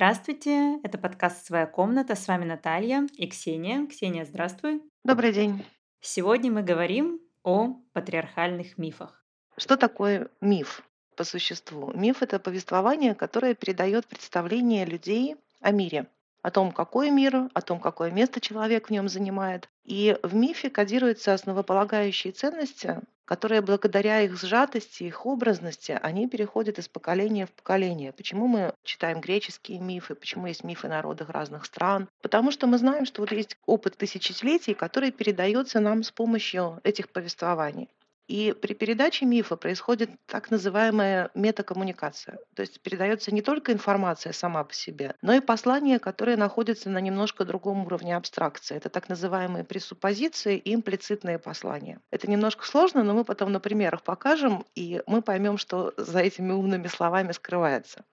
Здравствуйте, это подкаст «Своя комната». С вами Наталья и Ксения. Ксения, здравствуй. Добрый день. Сегодня мы говорим о патриархальных мифах. Что такое миф по существу? Миф — это повествование, которое передает представление людей о мире, о том, какой мир, о том, какое место человек в нем занимает. И в мифе кодируются основополагающие ценности, которые благодаря их сжатости, их образности, они переходят из поколения в поколение. Почему мы читаем греческие мифы, почему есть мифы народов разных стран? Потому что мы знаем, что вот есть опыт тысячелетий, который передается нам с помощью этих повествований. И при передаче мифа происходит так называемая метакоммуникация. То есть передается не только информация сама по себе, но и послание, которое находится на немножко другом уровне абстракции. Это так называемые пресуппозиции и имплицитные послания. Это немножко сложно, но мы потом на примерах покажем, и мы поймем, что за этими умными словами скрывается.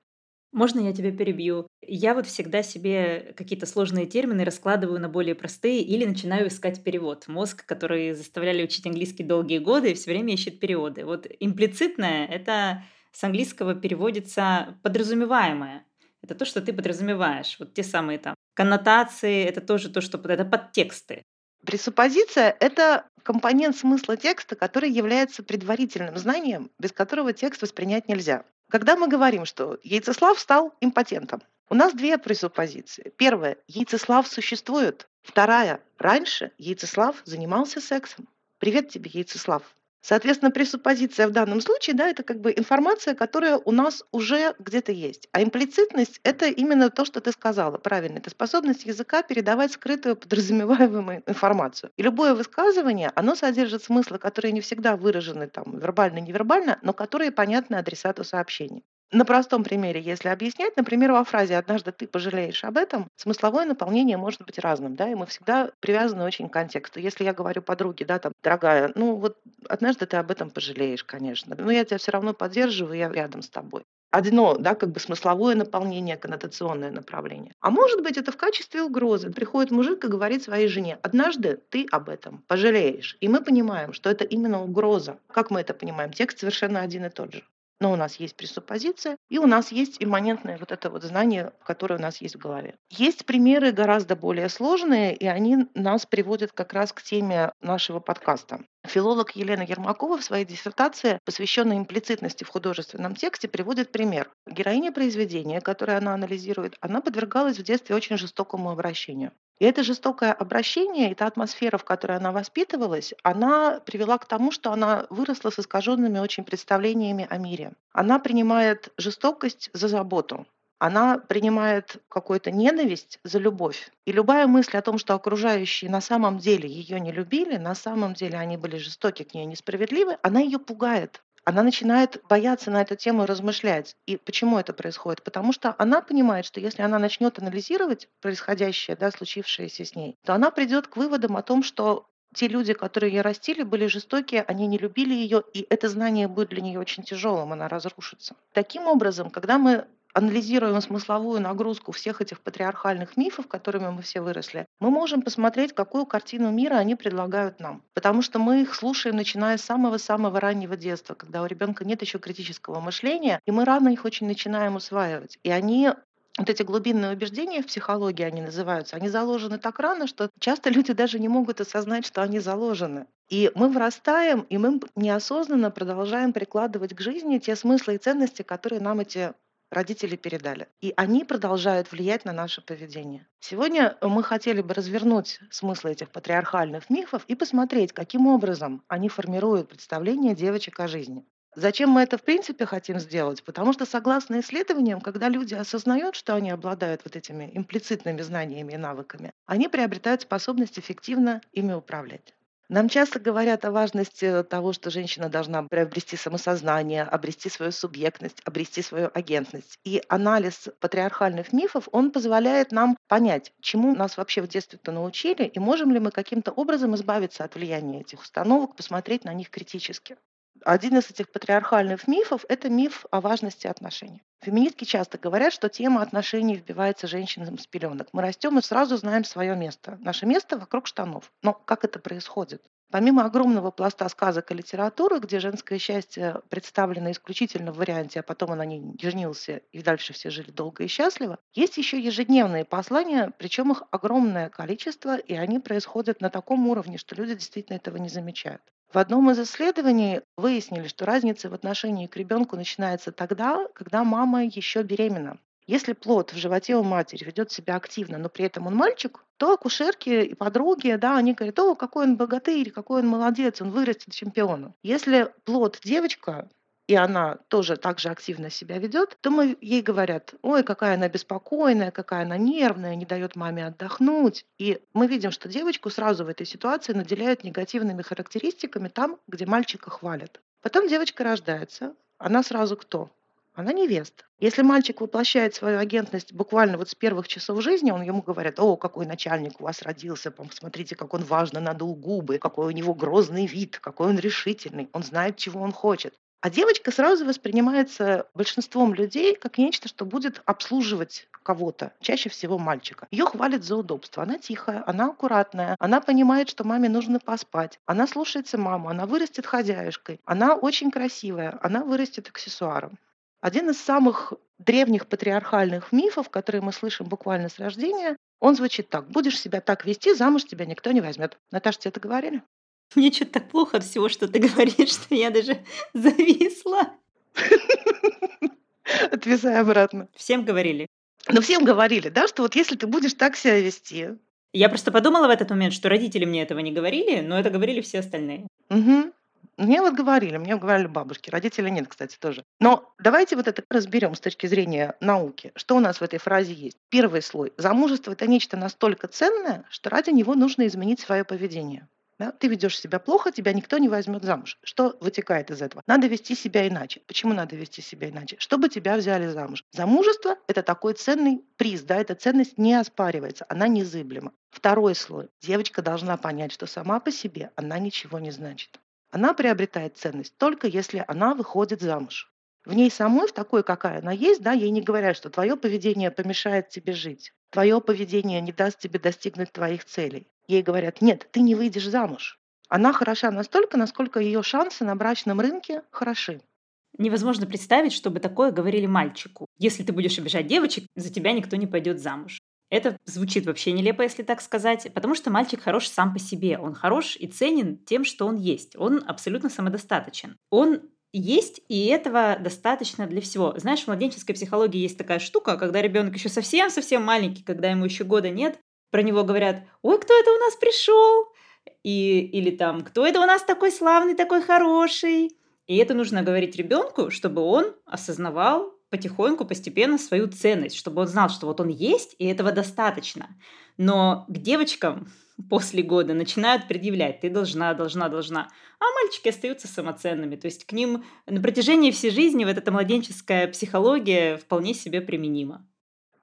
Можно я тебя перебью? Я вот всегда себе какие-то сложные термины раскладываю на более простые или начинаю искать перевод. Мозг, который заставляли учить английский долгие годы, все время ищет переводы. Вот имплицитное — это с английского переводится подразумеваемое. Это то, что ты подразумеваешь. Вот те самые там коннотации, это тоже то, что это подтексты. Пресуппозиция — это компонент смысла текста, который является предварительным знанием, без которого текст воспринять нельзя. Когда мы говорим, что Яйцеслав стал импотентом, у нас две пресуппозиции. Первая – Яйцеслав существует. Вторая – раньше Яйцеслав занимался сексом. Привет тебе, Яйцеслав. Соответственно, пресуппозиция в данном случае, да, это как бы информация, которая у нас уже где-то есть. А имплицитность — это именно то, что ты сказала, правильно. Это способность языка передавать скрытую подразумеваемую информацию. И любое высказывание, оно содержит смыслы, которые не всегда выражены там вербально-невербально, но которые понятны адресату сообщения. На простом примере, если объяснять, например, во фразе «однажды ты пожалеешь об этом», смысловое наполнение может быть разным, да, и мы всегда привязаны очень к контексту. Если я говорю подруге, да, там, дорогая, ну вот однажды ты об этом пожалеешь, конечно, но я тебя все равно поддерживаю, я рядом с тобой одно, да, как бы смысловое наполнение, коннотационное направление. А может быть, это в качестве угрозы. Приходит мужик и говорит своей жене, однажды ты об этом пожалеешь. И мы понимаем, что это именно угроза. Как мы это понимаем? Текст совершенно один и тот же. Но у нас есть пресуппозиция, и у нас есть имманентное вот это вот знание, которое у нас есть в голове. Есть примеры гораздо более сложные, и они нас приводят как раз к теме нашего подкаста. Филолог Елена Ермакова в своей диссертации, посвященной имплицитности в художественном тексте, приводит пример. Героиня произведения, которое она анализирует, она подвергалась в детстве очень жестокому обращению. И это жестокое обращение, эта атмосфера, в которой она воспитывалась, она привела к тому, что она выросла с искаженными очень представлениями о мире. Она принимает жестокость за заботу. Она принимает какую-то ненависть за любовь. И любая мысль о том, что окружающие на самом деле ее не любили, на самом деле они были жестоки к ней несправедливы, она ее пугает она начинает бояться на эту тему размышлять. И почему это происходит? Потому что она понимает, что если она начнет анализировать происходящее, да, случившееся с ней, то она придет к выводам о том, что те люди, которые ее растили, были жестокие, они не любили ее, и это знание будет для нее очень тяжелым, она разрушится. Таким образом, когда мы анализируем смысловую нагрузку всех этих патриархальных мифов, которыми мы все выросли, мы можем посмотреть, какую картину мира они предлагают нам. Потому что мы их слушаем, начиная с самого-самого раннего детства, когда у ребенка нет еще критического мышления, и мы рано их очень начинаем усваивать. И они вот эти глубинные убеждения в психологии они называются, они заложены так рано, что часто люди даже не могут осознать, что они заложены. И мы вырастаем, и мы неосознанно продолжаем прикладывать к жизни те смыслы и ценности, которые нам эти родители передали. И они продолжают влиять на наше поведение. Сегодня мы хотели бы развернуть смысл этих патриархальных мифов и посмотреть, каким образом они формируют представление девочек о жизни. Зачем мы это в принципе хотим сделать? Потому что согласно исследованиям, когда люди осознают, что они обладают вот этими имплицитными знаниями и навыками, они приобретают способность эффективно ими управлять. Нам часто говорят о важности того, что женщина должна приобрести самосознание, обрести свою субъектность, обрести свою агентность. И анализ патриархальных мифов, он позволяет нам понять, чему нас вообще в детстве-то научили, и можем ли мы каким-то образом избавиться от влияния этих установок, посмотреть на них критически. Один из этих патриархальных мифов – это миф о важности отношений. Феминистки часто говорят, что тема отношений вбивается женщинам с пеленок. Мы растем и сразу знаем свое место. Наше место вокруг штанов. Но как это происходит? Помимо огромного пласта сказок и литературы, где женское счастье представлено исключительно в варианте, а потом она не женился, и дальше все жили долго и счастливо, есть еще ежедневные послания, причем их огромное количество, и они происходят на таком уровне, что люди действительно этого не замечают. В одном из исследований выяснили, что разница в отношении к ребенку начинается тогда, когда мама еще беременна. Если плод в животе у матери ведет себя активно, но при этом он мальчик, то акушерки и подруги, да, они говорят, о, какой он богатырь, какой он молодец, он вырастет чемпионом. Если плод девочка, и она тоже так же активно себя ведет, то мы ей говорят, ой, какая она беспокойная, какая она нервная, не дает маме отдохнуть. И мы видим, что девочку сразу в этой ситуации наделяют негативными характеристиками там, где мальчика хвалят. Потом девочка рождается, она сразу кто? она невеста. Если мальчик воплощает свою агентность буквально вот с первых часов жизни, он ему говорит, о, какой начальник у вас родился, посмотрите, как он важно надул губы, какой у него грозный вид, какой он решительный, он знает, чего он хочет. А девочка сразу воспринимается большинством людей как нечто, что будет обслуживать кого-то, чаще всего мальчика. Ее хвалят за удобство. Она тихая, она аккуратная, она понимает, что маме нужно поспать, она слушается маму, она вырастет хозяюшкой, она очень красивая, она вырастет аксессуаром. Один из самых древних патриархальных мифов, которые мы слышим буквально с рождения, он звучит так. Будешь себя так вести, замуж тебя никто не возьмет. Наташа, тебе это говорили? Мне что-то так плохо от всего, что ты говоришь, что я даже зависла. Отвязай обратно. Всем говорили. Ну, всем говорили, да, что вот если ты будешь так себя вести. Я просто подумала в этот момент, что родители мне этого не говорили, но это говорили все остальные. Угу. Мне вот говорили, мне говорили бабушки, родители нет, кстати, тоже. Но давайте вот это разберем с точки зрения науки. Что у нас в этой фразе есть? Первый слой. Замужество – это нечто настолько ценное, что ради него нужно изменить свое поведение. Да? Ты ведешь себя плохо, тебя никто не возьмет замуж. Что вытекает из этого? Надо вести себя иначе. Почему надо вести себя иначе? Чтобы тебя взяли замуж. Замужество – это такой ценный приз, да, эта ценность не оспаривается, она незыблема. Второй слой. Девочка должна понять, что сама по себе она ничего не значит. Она приобретает ценность только если она выходит замуж. В ней самой, в такой, какая она есть, да, ей не говорят, что твое поведение помешает тебе жить, твое поведение не даст тебе достигнуть твоих целей. Ей говорят, нет, ты не выйдешь замуж. Она хороша настолько, насколько ее шансы на брачном рынке хороши. Невозможно представить, чтобы такое говорили мальчику. Если ты будешь обижать девочек, за тебя никто не пойдет замуж. Это звучит вообще нелепо, если так сказать, потому что мальчик хорош сам по себе. Он хорош и ценен тем, что он есть. Он абсолютно самодостаточен. Он есть, и этого достаточно для всего. Знаешь, в младенческой психологии есть такая штука, когда ребенок еще совсем-совсем маленький, когда ему еще года нет, про него говорят, ой, кто это у нас пришел? И, или там, кто это у нас такой славный, такой хороший? И это нужно говорить ребенку, чтобы он осознавал потихоньку, постепенно свою ценность, чтобы он знал, что вот он есть, и этого достаточно. Но к девочкам после года начинают предъявлять, ты должна, должна, должна. А мальчики остаются самоценными. То есть к ним на протяжении всей жизни вот эта младенческая психология вполне себе применима.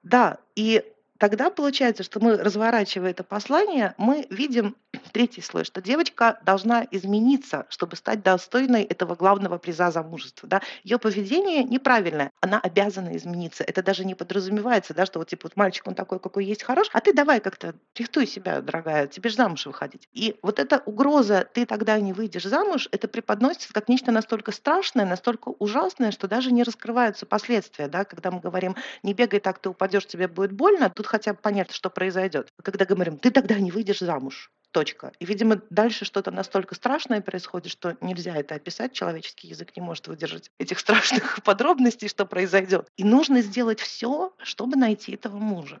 Да, и тогда получается, что мы, разворачивая это послание, мы видим третий слой, что девочка должна измениться, чтобы стать достойной этого главного приза замужества. Да? Ее поведение неправильное, она обязана измениться. Это даже не подразумевается, да, что вот типа вот мальчик, он такой, какой есть, хорош, а ты давай как-то рихтуй себя, дорогая, тебе же замуж выходить. И вот эта угроза, ты тогда не выйдешь замуж, это преподносится как нечто настолько страшное, настолько ужасное, что даже не раскрываются последствия. Да? Когда мы говорим, не бегай так, ты упадешь, тебе будет больно, тут хотя бы понятно, что произойдет. Когда говорим, ты тогда не выйдешь замуж, Точка. И, видимо, дальше что-то настолько страшное происходит, что нельзя это описать. Человеческий язык не может выдержать этих страшных подробностей, что произойдет. И нужно сделать все, чтобы найти этого мужа.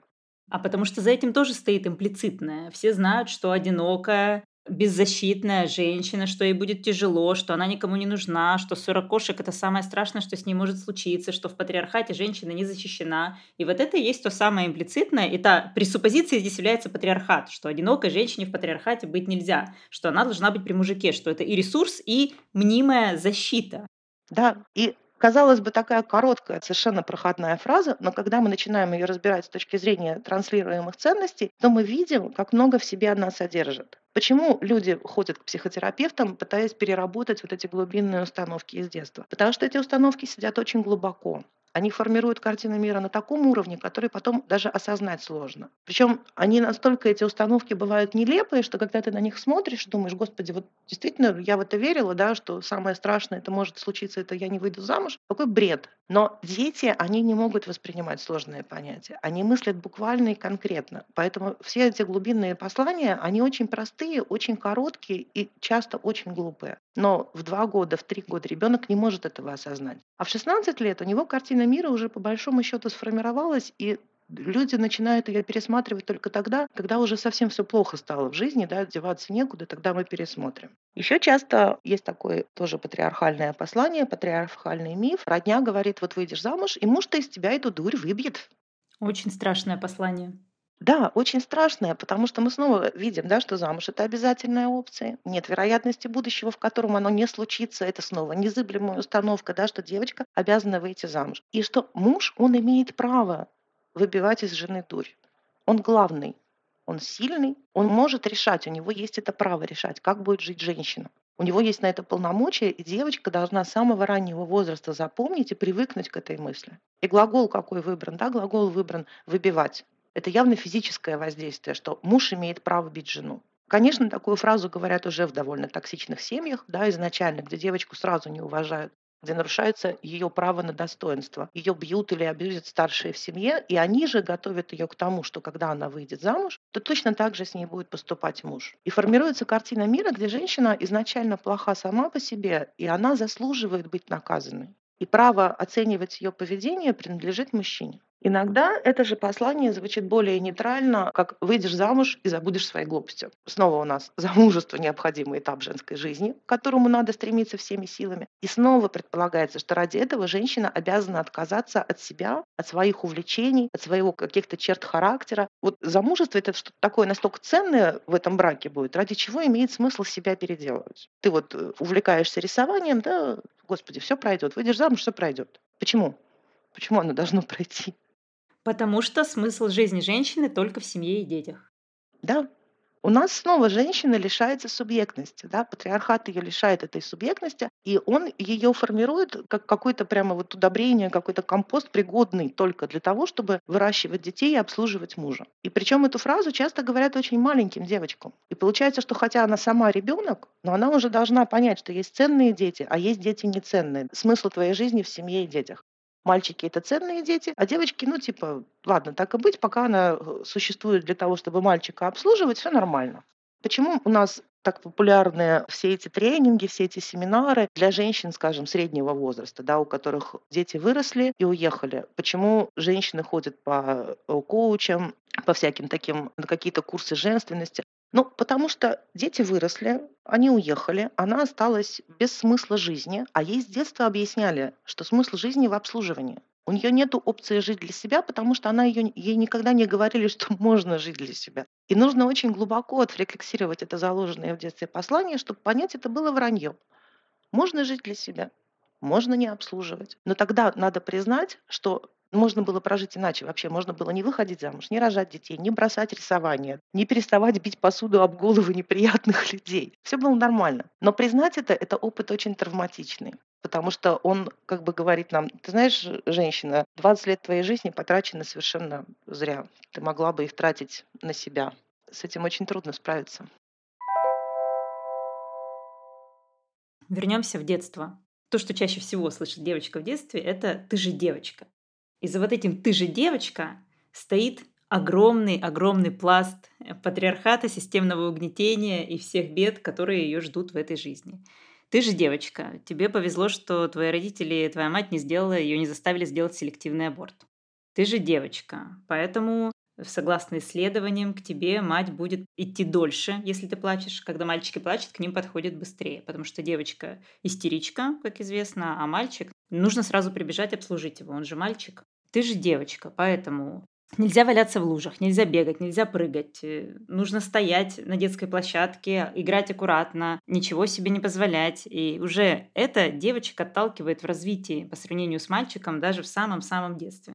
А потому что за этим тоже стоит имплицитное. Все знают, что одинокая, беззащитная женщина, что ей будет тяжело, что она никому не нужна, что 40 кошек – это самое страшное, что с ней может случиться, что в патриархате женщина не защищена. И вот это и есть то самое имплицитное, и та пресуппозиция здесь является патриархат, что одинокой женщине в патриархате быть нельзя, что она должна быть при мужике, что это и ресурс, и мнимая защита. Да, и Казалось бы, такая короткая, совершенно проходная фраза, но когда мы начинаем ее разбирать с точки зрения транслируемых ценностей, то мы видим, как много в себе она содержит. Почему люди ходят к психотерапевтам, пытаясь переработать вот эти глубинные установки из детства? Потому что эти установки сидят очень глубоко. Они формируют картину мира на таком уровне, который потом даже осознать сложно. Причем они настолько, эти установки бывают нелепые, что когда ты на них смотришь, думаешь, господи, вот действительно я в это верила, да, что самое страшное это может случиться, это я не выйду замуж. Какой бред. Но дети, они не могут воспринимать сложные понятия. Они мыслят буквально и конкретно. Поэтому все эти глубинные послания, они очень простые, очень короткие и часто очень глупые. Но в два года, в три года ребенок не может этого осознать. А в 16 лет у него картина мира уже по большому счету сформировалась, и люди начинают ее пересматривать только тогда, когда уже совсем все плохо стало в жизни, да, деваться некуда, тогда мы пересмотрим. Еще часто есть такое тоже патриархальное послание, патриархальный миф. Родня говорит, вот выйдешь замуж, и муж-то из тебя эту дурь выбьет. Очень страшное послание. Да, очень страшное, потому что мы снова видим, да, что замуж это обязательная опция. Нет вероятности будущего, в котором оно не случится. Это снова незыблемая установка, да, что девочка обязана выйти замуж. И что муж, он имеет право выбивать из жены дурь. Он главный, он сильный, он может решать, у него есть это право решать, как будет жить женщина. У него есть на это полномочия, и девочка должна с самого раннего возраста запомнить и привыкнуть к этой мысли. И глагол какой выбран? Да, глагол выбран «выбивать». Это явно физическое воздействие, что муж имеет право бить жену. Конечно, такую фразу говорят уже в довольно токсичных семьях, да, изначально, где девочку сразу не уважают где нарушается ее право на достоинство. Ее бьют или абьюзят старшие в семье, и они же готовят ее к тому, что когда она выйдет замуж, то точно так же с ней будет поступать муж. И формируется картина мира, где женщина изначально плоха сама по себе, и она заслуживает быть наказанной. И право оценивать ее поведение принадлежит мужчине. Иногда это же послание звучит более нейтрально, как «выйдешь замуж и забудешь свои глупости». Снова у нас замужество – необходимый этап женской жизни, к которому надо стремиться всеми силами. И снова предполагается, что ради этого женщина обязана отказаться от себя, от своих увлечений, от своего каких-то черт характера. Вот замужество – это что-то такое настолько ценное в этом браке будет, ради чего имеет смысл себя переделывать. Ты вот э, увлекаешься рисованием, да, господи, все пройдет. Выйдешь замуж, все пройдет. Почему? Почему оно должно пройти? Потому что смысл жизни женщины только в семье и детях. Да. У нас снова женщина лишается субъектности, да, патриархат ее лишает этой субъектности, и он ее формирует как какое-то прямо вот удобрение, какой-то компост, пригодный только для того, чтобы выращивать детей и обслуживать мужа. И причем эту фразу часто говорят очень маленьким девочкам. И получается, что хотя она сама ребенок, но она уже должна понять, что есть ценные дети, а есть дети неценные. Смысл твоей жизни в семье и детях. Мальчики – это ценные дети, а девочки, ну, типа, ладно, так и быть, пока она э, существует для того, чтобы мальчика обслуживать, все нормально. Почему у нас так популярны все эти тренинги, все эти семинары для женщин, скажем, среднего возраста, да, у которых дети выросли и уехали. Почему женщины ходят по э, коучам, по всяким таким, на какие-то курсы женственности? Ну, потому что дети выросли, они уехали, она осталась без смысла жизни, а ей с детства объясняли, что смысл жизни в обслуживании. У нее нет опции жить для себя, потому что она ее, ей никогда не говорили, что можно жить для себя. И нужно очень глубоко отрефлексировать это заложенное в детстве послание, чтобы понять, это было вранье. Можно жить для себя, можно не обслуживать. Но тогда надо признать, что можно было прожить иначе вообще. Можно было не выходить замуж, не рожать детей, не бросать рисование, не переставать бить посуду об головы неприятных людей. Все было нормально. Но признать это, это опыт очень травматичный. Потому что он как бы говорит нам, ты знаешь, женщина, 20 лет твоей жизни потрачены совершенно зря. Ты могла бы их тратить на себя. С этим очень трудно справиться. Вернемся в детство. То, что чаще всего слышит девочка в детстве, это «ты же девочка». И за вот этим «ты же девочка» стоит огромный-огромный пласт патриархата, системного угнетения и всех бед, которые ее ждут в этой жизни. Ты же девочка. Тебе повезло, что твои родители твоя мать не сделала, ее не заставили сделать селективный аборт. Ты же девочка. Поэтому, согласно исследованиям, к тебе мать будет идти дольше, если ты плачешь. Когда мальчики плачут, к ним подходит быстрее, потому что девочка истеричка, как известно, а мальчик нужно сразу прибежать обслужить его, он же мальчик. Ты же девочка, поэтому Нельзя валяться в лужах, нельзя бегать, нельзя прыгать. Э, нужно стоять на детской площадке, играть аккуратно, ничего себе не позволять. И уже это девочек отталкивает в развитии по сравнению с мальчиком даже в самом-самом детстве.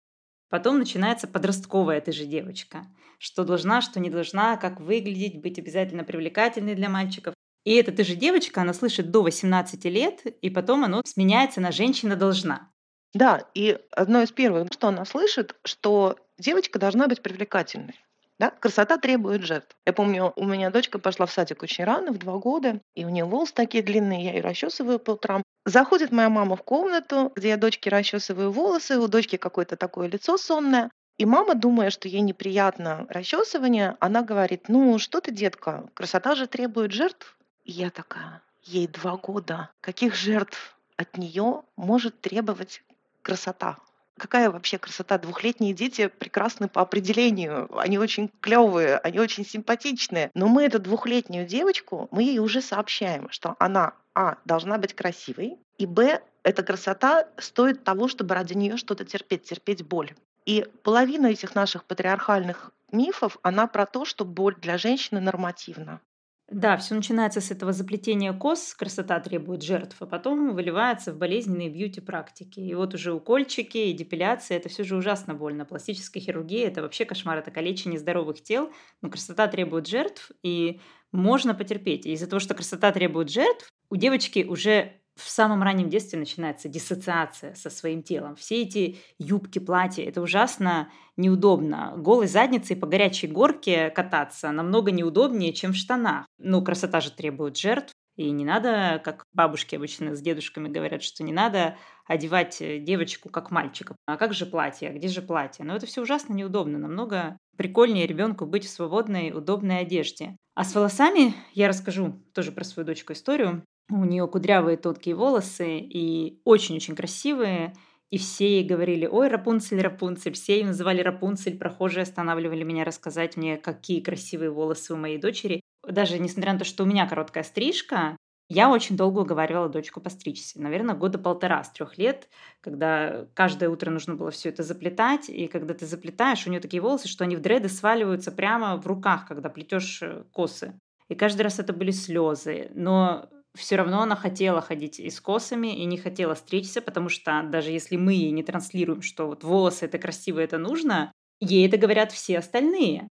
Потом начинается подростковая «ты же девочка». Что должна, что не должна, как выглядеть, быть обязательно привлекательной для мальчиков. И это «ты же девочка» она слышит до 18 лет, и потом оно сменяется на «женщина должна». Да, и одно из первых, что она слышит, что девочка должна быть привлекательной. Да? Красота требует жертв. Я помню, у меня дочка пошла в садик очень рано, в два года, и у нее волосы такие длинные, я ее расчесываю по утрам. Заходит моя мама в комнату, где я дочке расчесываю волосы, у дочки какое-то такое лицо сонное, и мама, думая, что ей неприятно расчесывание, она говорит, ну что ты, детка, красота же требует жертв. И я такая, ей два года, каких жертв от нее может требовать красота? Какая вообще красота. Двухлетние дети прекрасны по определению. Они очень клевые, они очень симпатичные. Но мы эту двухлетнюю девочку, мы ей уже сообщаем, что она, а, должна быть красивой, и, б, эта красота стоит того, чтобы ради нее что-то терпеть, терпеть боль. И половина этих наших патриархальных мифов, она про то, что боль для женщины нормативна. Да, все начинается с этого заплетения кос, красота требует жертв, а потом выливается в болезненные бьюти-практики. И вот уже укольчики и депиляция – это все же ужасно больно. Пластическая хирургия – это вообще кошмар, это калечение здоровых тел, но красота требует жертв, и можно потерпеть. Из-за того, что красота требует жертв, у девочки уже в самом раннем детстве начинается диссоциация со своим телом. Все эти юбки, платья, это ужасно неудобно. Голой задницей по горячей горке кататься намного неудобнее, чем в штанах. Ну, красота же требует жертв. И не надо, как бабушки обычно с дедушками говорят, что не надо одевать девочку как мальчика. А как же платье? А где же платье? Но это все ужасно неудобно. Намного прикольнее ребенку быть в свободной, удобной одежде. А с волосами я расскажу тоже про свою дочку историю. У нее кудрявые тонкие волосы и очень-очень красивые. И все ей говорили, ой, Рапунцель, Рапунцель. Все ее называли Рапунцель. Прохожие останавливали меня рассказать мне, какие красивые волосы у моей дочери. Даже несмотря на то, что у меня короткая стрижка, я очень долго уговаривала дочку постричься. Наверное, года полтора с трех лет, когда каждое утро нужно было все это заплетать. И когда ты заплетаешь, у нее такие волосы, что они в дреды сваливаются прямо в руках, когда плетешь э, косы. И каждый раз это были слезы. Но все равно она хотела ходить и с косами, и не хотела стричься, потому что даже если мы ей не транслируем, что вот волосы это красиво, это нужно, ей это говорят все остальные.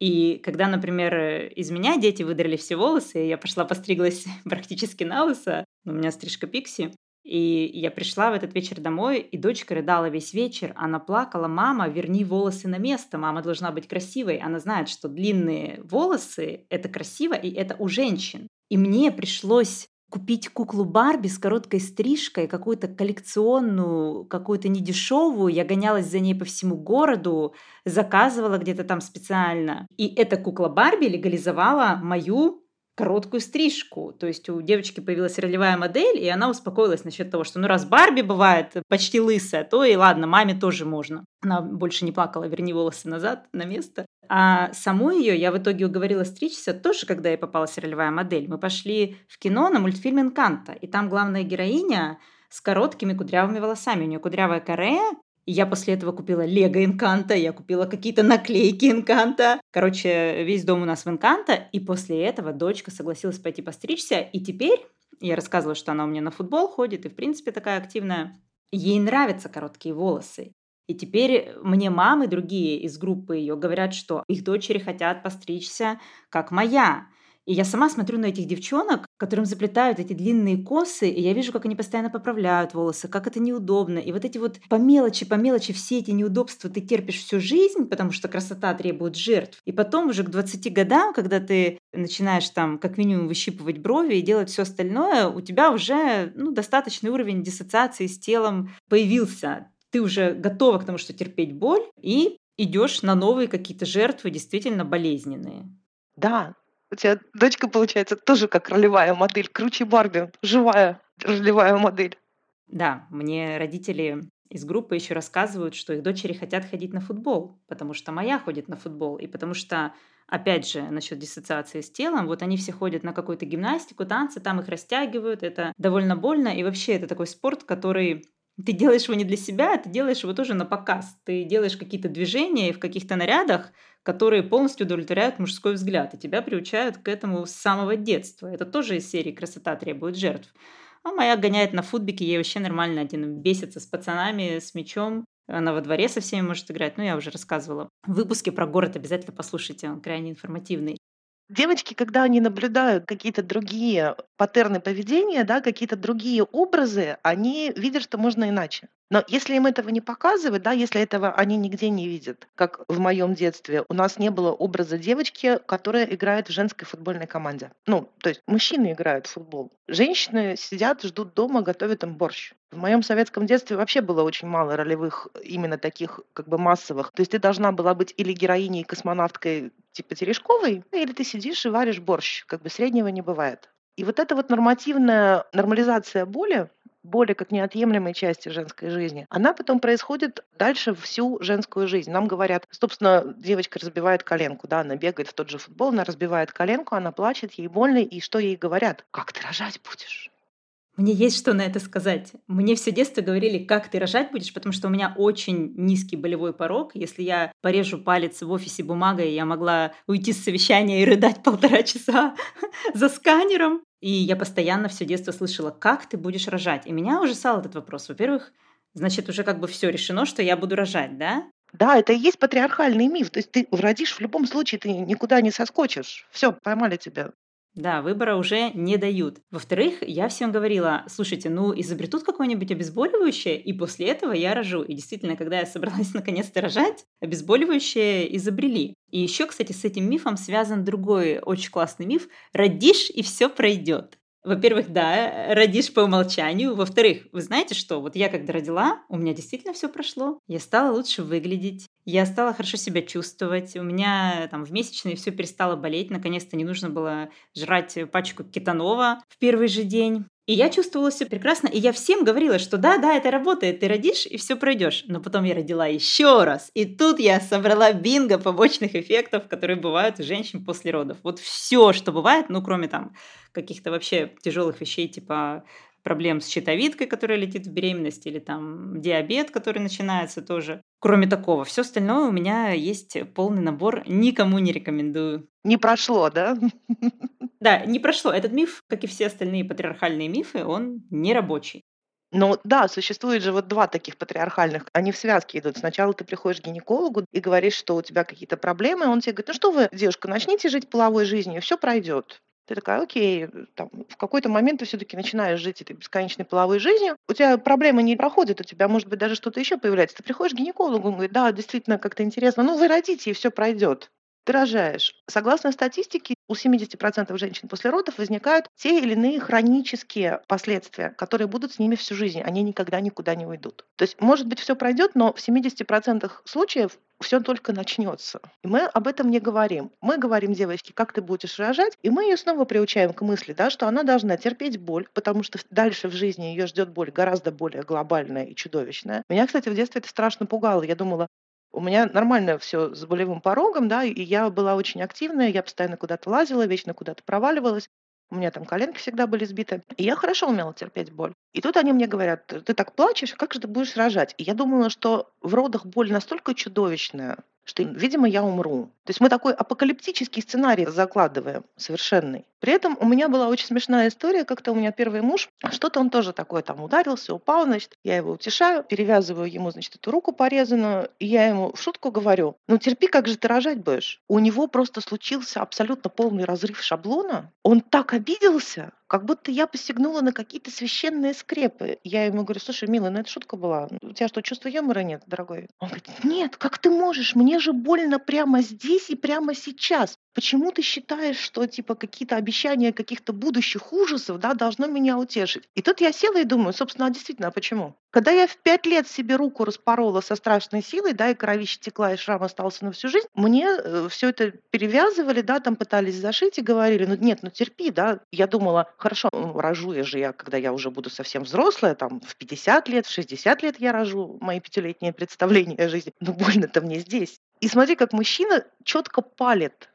И когда, например, из меня дети выдрали все волосы, я пошла постриглась практически на лысо, у меня стрижка пикси, и я пришла в этот вечер домой, и дочка рыдала весь вечер. Она плакала, мама, верни волосы на место, мама должна быть красивой. Она знает, что длинные волосы – это красиво, и это у женщин. И мне пришлось купить куклу Барби с короткой стрижкой, какую-то коллекционную, какую-то недешевую. Я гонялась за ней по всему городу, заказывала где-то там специально. И эта кукла Барби легализовала мою короткую стрижку. То есть у девочки появилась ролевая модель, и она успокоилась насчет того, что ну раз Барби бывает почти лысая, то и ладно, маме тоже можно. Она больше не плакала, верни волосы назад на место. А саму ее я в итоге уговорила стричься тоже, когда ей попалась ролевая модель. Мы пошли в кино на мультфильм «Инканта», и там главная героиня с короткими кудрявыми волосами. У нее кудрявая каре, я после этого купила Лего Инканта, я купила какие-то наклейки Инканта. Короче, весь дом у нас в Инканта. И после этого дочка согласилась пойти постричься. И теперь я рассказывала, что она у меня на футбол ходит и, в принципе, такая активная. Ей нравятся короткие волосы. И теперь мне мамы другие из группы ее говорят, что их дочери хотят постричься, как моя. И я сама смотрю на этих девчонок, которым заплетают эти длинные косы, и я вижу, как они постоянно поправляют волосы, как это неудобно. И вот эти вот по мелочи, по мелочи все эти неудобства ты терпишь всю жизнь, потому что красота требует жертв. И потом уже к 20 годам, когда ты начинаешь там как минимум выщипывать брови и делать все остальное, у тебя уже ну, достаточный уровень диссоциации с телом появился. Ты уже готова к тому, что терпеть боль, и идешь на новые какие-то жертвы, действительно болезненные. Да, у тебя дочка, получается, тоже как ролевая модель. Круче Барби, живая ролевая модель. Да, мне родители из группы еще рассказывают, что их дочери хотят ходить на футбол, потому что моя ходит на футбол, и потому что, опять же, насчет диссоциации с телом, вот они все ходят на какую-то гимнастику, танцы, там их растягивают, это довольно больно, и вообще это такой спорт, который ты делаешь его не для себя, ты делаешь его тоже на показ. Ты делаешь какие-то движения в каких-то нарядах, которые полностью удовлетворяют мужской взгляд, и тебя приучают к этому с самого детства. Это тоже из серии «Красота требует жертв». А моя гоняет на футбике, ей вообще нормально один бесится с пацанами, с мячом. Она во дворе со всеми может играть. Ну, я уже рассказывала. В выпуске про город обязательно послушайте, он крайне информативный. Девочки, когда они наблюдают какие-то другие паттерны поведения, да, какие-то другие образы, они видят, что можно иначе. Но если им этого не показывать, да, если этого они нигде не видят, как в моем детстве, у нас не было образа девочки, которая играет в женской футбольной команде. Ну, то есть мужчины играют в футбол. Женщины сидят, ждут дома, готовят им борщ. В моем советском детстве вообще было очень мало ролевых именно таких как бы массовых. То есть ты должна была быть или героиней, космонавткой типа Терешковой, или ты сидишь и варишь борщ. Как бы среднего не бывает. И вот эта вот нормативная нормализация боли, боли как неотъемлемой части женской жизни, она потом происходит дальше всю женскую жизнь. Нам говорят, собственно, девочка разбивает коленку, да, она бегает в тот же футбол, она разбивает коленку, она плачет, ей больно, и что ей говорят? Как ты рожать будешь? Мне есть что на это сказать. Мне все детство говорили, как ты рожать будешь, потому что у меня очень низкий болевой порог. Если я порежу палец в офисе бумагой, я могла уйти с совещания и рыдать полтора часа за сканером. И я постоянно все детство слышала, как ты будешь рожать. И меня ужасал этот вопрос. Во-первых, значит, уже как бы все решено, что я буду рожать, да? Да, это и есть патриархальный миф. То есть ты родишь в любом случае, ты никуда не соскочишь. Все, поймали тебя. Да, выбора уже не дают. Во-вторых, я всем говорила, слушайте, ну изобретут какое-нибудь обезболивающее, и после этого я рожу. И действительно, когда я собралась наконец-то рожать, обезболивающее изобрели. И еще, кстати, с этим мифом связан другой очень классный миф. Родишь, и все пройдет. Во-первых, да, родишь по умолчанию. Во-вторых, вы знаете что? Вот я когда родила, у меня действительно все прошло. Я стала лучше выглядеть, я стала хорошо себя чувствовать. У меня там в месячные все перестало болеть. Наконец-то не нужно было жрать пачку кетанова в первый же день. И я чувствовала себя прекрасно, и я всем говорила, что да, да, это работает, ты родишь и все пройдешь. Но потом я родила еще раз, и тут я собрала бинго побочных эффектов, которые бывают у женщин после родов. Вот все, что бывает, ну кроме там каких-то вообще тяжелых вещей, типа проблем с щитовидкой, которая летит в беременность, или там диабет, который начинается тоже. Кроме такого, все остальное у меня есть полный набор, никому не рекомендую. Не прошло, да? Да, не прошло. Этот миф, как и все остальные патриархальные мифы, он не рабочий. Ну да, существует же вот два таких патриархальных, они в связке идут. Сначала ты приходишь к гинекологу и говоришь, что у тебя какие-то проблемы, он тебе говорит, ну что вы, девушка, начните жить половой жизнью, все пройдет. Ты такая, окей, там, в какой-то момент ты все-таки начинаешь жить этой бесконечной половой жизнью, у тебя проблемы не проходят, у тебя, может быть, даже что-то еще появляется. Ты приходишь к гинекологу, он говорит, да, действительно, как-то интересно, ну, вы родите, и все пройдет ты рожаешь. Согласно статистике, у 70% женщин после родов возникают те или иные хронические последствия, которые будут с ними всю жизнь. Они никогда никуда не уйдут. То есть, может быть, все пройдет, но в 70% случаев все только начнется. И мы об этом не говорим. Мы говорим девочке, как ты будешь рожать, и мы ее снова приучаем к мысли, да, что она должна терпеть боль, потому что дальше в жизни ее ждет боль гораздо более глобальная и чудовищная. Меня, кстати, в детстве это страшно пугало. Я думала, у меня нормально все с болевым порогом, да, и я была очень активная, я постоянно куда-то лазила, вечно куда-то проваливалась. У меня там коленки всегда были сбиты. И я хорошо умела терпеть боль. И тут они мне говорят, ты так плачешь, как же ты будешь рожать? И я думала, что в родах боль настолько чудовищная, что, видимо, я умру. То есть мы такой апокалиптический сценарий закладываем, совершенный. При этом у меня была очень смешная история, как-то у меня первый муж, что-то он тоже такой там ударился, упал, значит, я его утешаю, перевязываю ему, значит, эту руку порезанную, и я ему в шутку говорю, ну терпи, как же ты рожать будешь? У него просто случился абсолютно полный разрыв шаблона, он так обиделся, как будто я посягнула на какие-то священные скрепы. Я ему говорю, слушай, милый, ну это шутка была. У тебя что, чувства юмора нет, дорогой? Он говорит, нет, как ты можешь? Мне же больно прямо здесь и прямо сейчас. Почему ты считаешь, что типа какие-то обещания каких-то будущих ужасов да, должно меня утешить? И тут я села и думаю, собственно, а действительно, а почему? Когда я в пять лет себе руку распорола со страшной силой, да, и кровище текла, и шрам остался на всю жизнь, мне э, все это перевязывали, да, там пытались зашить и говорили, ну нет, ну терпи, да. Я думала, хорошо, рожу я же я, когда я уже буду совсем взрослая, там в 50 лет, в 60 лет я рожу, мои пятилетние представления о жизни. Ну больно-то мне здесь. И смотри, как мужчина четко палит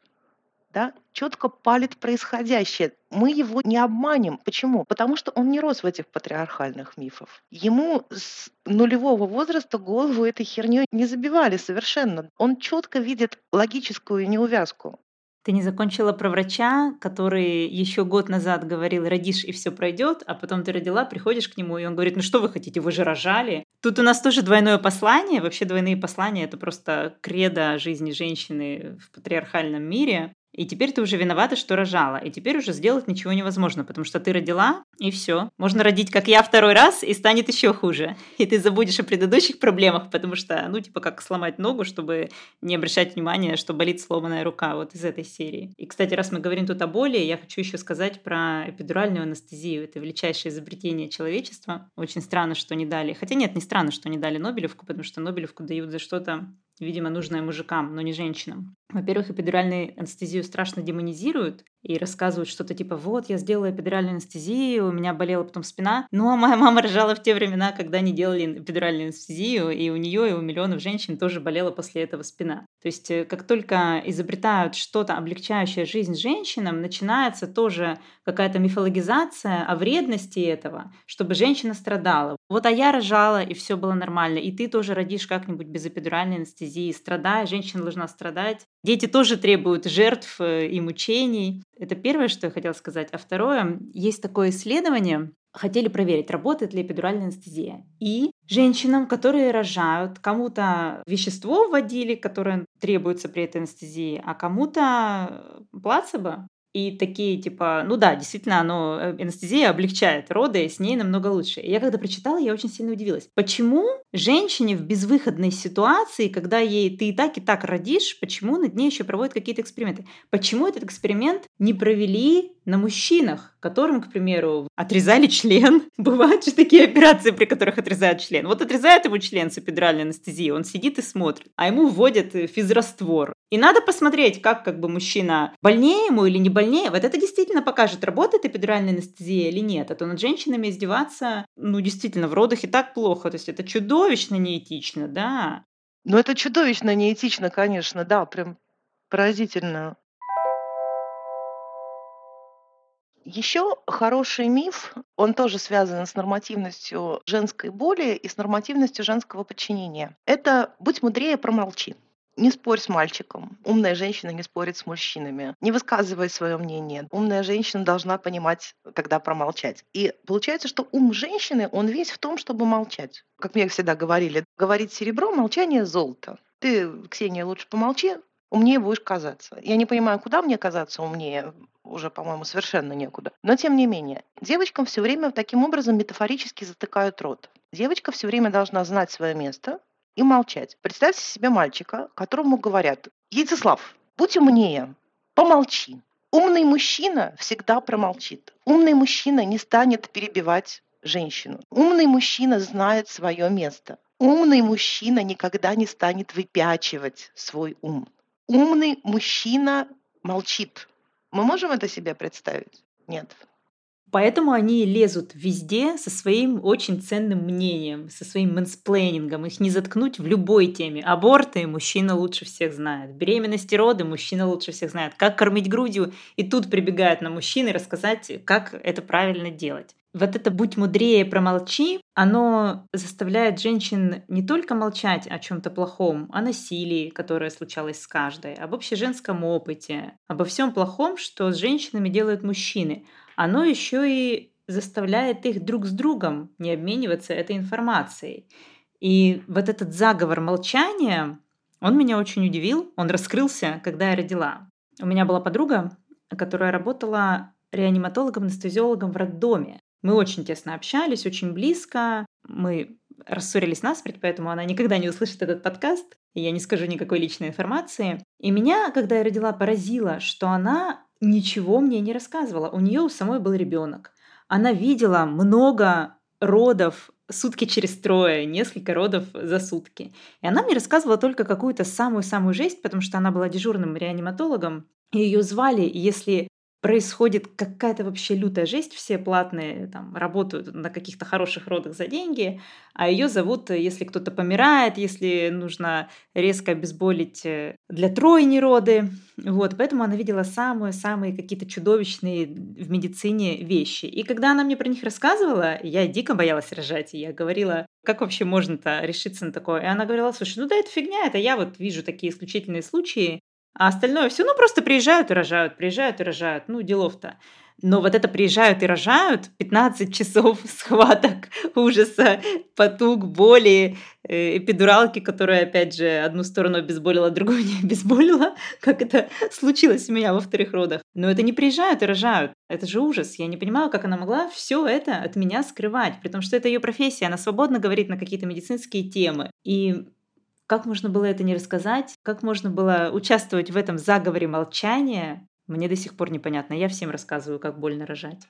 да, четко палит происходящее. Мы его не обманем. Почему? Потому что он не рос в этих патриархальных мифах. Ему с нулевого возраста голову этой херней не забивали совершенно. Он четко видит логическую неувязку. Ты не закончила про врача, который еще год назад говорил, родишь и все пройдет, а потом ты родила, приходишь к нему, и он говорит, ну что вы хотите, вы же рожали. Тут у нас тоже двойное послание, вообще двойные послания — это просто кредо жизни женщины в патриархальном мире. И теперь ты уже виновата, что рожала. И теперь уже сделать ничего невозможно, потому что ты родила, и все. Можно родить, как я, второй раз, и станет еще хуже. И ты забудешь о предыдущих проблемах, потому что, ну, типа, как сломать ногу, чтобы не обращать внимания, что болит сломанная рука, вот из этой серии. И, кстати, раз мы говорим тут о боли, я хочу еще сказать про эпидуральную анестезию. Это величайшее изобретение человечества. Очень странно, что не дали. Хотя нет, не странно, что не дали Нобелевку, потому что Нобелевку дают за что-то видимо, нужное мужикам, но не женщинам. Во-первых, эпидуральную анестезию страшно демонизируют и рассказывают что-то типа «Вот, я сделала эпидуральную анестезию, у меня болела потом спина». Ну, а моя мама рожала в те времена, когда не делали эпидуральную анестезию, и у нее и у миллионов женщин тоже болела после этого спина. То есть, э, как только изобретают что-то, облегчающее жизнь женщинам, начинается тоже какая-то мифологизация о вредности этого, чтобы женщина страдала. Вот, а я рожала, и все было нормально, и ты тоже родишь как-нибудь без эпидуральной анестезии, страдая, женщина должна страдать. Дети тоже требуют жертв э, и мучений. Это первое, что я хотела сказать. А второе, есть такое исследование, хотели проверить, работает ли эпидуральная анестезия. И женщинам, которые рожают, кому-то вещество вводили, которое требуется при этой анестезии, а кому-то плацебо и такие типа, ну да, действительно, оно, э, анестезия облегчает роды, с ней намного лучше. И я когда прочитала, я очень сильно удивилась. Почему женщине в безвыходной ситуации, когда ей ты и так, и так родишь, почему над ней еще проводят какие-то эксперименты? Почему этот эксперимент не провели на мужчинах, которым, к примеру, отрезали член. Бывают же такие операции, при которых отрезают член. Вот отрезают ему член с эпидуральной анестезией, он сидит и смотрит, а ему вводят физраствор. И надо посмотреть, как как бы мужчина больнее ему или не больнее. Вот это действительно покажет, работает эпидуральная анестезия или нет. А то над женщинами издеваться, ну, действительно, в родах и так плохо. То есть это чудовищно неэтично, да. Ну, это чудовищно неэтично, конечно, да, прям поразительно. Еще хороший миф, он тоже связан с нормативностью женской боли и с нормативностью женского подчинения. Это «будь мудрее, промолчи». Не спорь с мальчиком. Умная женщина не спорит с мужчинами. Не высказывай свое мнение. Умная женщина должна понимать, когда промолчать. И получается, что ум женщины, он весь в том, чтобы молчать. Как мне всегда говорили, говорить серебро, молчание золото. Ты, Ксения, лучше помолчи, умнее будешь казаться. Я не понимаю, куда мне казаться умнее, уже, по-моему, совершенно некуда. Но тем не менее, девочкам все время таким образом метафорически затыкают рот. Девочка все время должна знать свое место и молчать. Представьте себе мальчика, которому говорят, Яйцеслав, будь умнее, помолчи. Умный мужчина всегда промолчит. Умный мужчина не станет перебивать женщину. Умный мужчина знает свое место. Умный мужчина никогда не станет выпячивать свой ум умный мужчина молчит. Мы можем это себе представить? Нет. Поэтому они лезут везде со своим очень ценным мнением, со своим мэнсплейнингом. Их не заткнуть в любой теме. Аборты мужчина лучше всех знает. Беременности роды мужчина лучше всех знает. Как кормить грудью. И тут прибегают на мужчины рассказать, как это правильно делать вот это «будь мудрее, промолчи», оно заставляет женщин не только молчать о чем-то плохом, о насилии, которое случалось с каждой, об общеженском опыте, обо всем плохом, что с женщинами делают мужчины. Оно еще и заставляет их друг с другом не обмениваться этой информацией. И вот этот заговор молчания, он меня очень удивил, он раскрылся, когда я родила. У меня была подруга, которая работала реаниматологом-анестезиологом в роддоме. Мы очень тесно общались, очень близко. Мы рассорились насмерть, поэтому она никогда не услышит этот подкаст, и я не скажу никакой личной информации. И меня, когда я родила, поразило, что она ничего мне не рассказывала. У нее у самой был ребенок. Она видела много родов сутки через трое, несколько родов за сутки. И она мне рассказывала только какую-то самую-самую жесть, потому что она была дежурным реаниматологом. И ее звали, если происходит какая-то вообще лютая жесть, все платные там работают на каких-то хороших родах за деньги, а ее зовут, если кто-то помирает, если нужно резко обезболить э, для тройни роды. Вот, поэтому она видела самые-самые какие-то чудовищные в медицине вещи. И когда она мне про них рассказывала, я дико боялась рожать, и я говорила, как вообще можно-то решиться на такое? И она говорила, слушай, ну да, это фигня, это я вот вижу такие исключительные случаи, а остальное все, ну, просто приезжают и рожают, приезжают и рожают. Ну, делов-то. Но вот это приезжают и рожают, 15 часов схваток, ужаса, потуг, боли, э, эпидуралки, которая, опять же, одну сторону обезболила, другую не обезболила, как это случилось у меня во вторых родах. Но это не приезжают и рожают. Это же ужас. Я не понимаю, как она могла все это от меня скрывать, при том, что это ее профессия. Она свободно говорит на какие-то медицинские темы. И как можно было это не рассказать? Как можно было участвовать в этом заговоре молчания? Мне до сих пор непонятно. Я всем рассказываю, как больно рожать.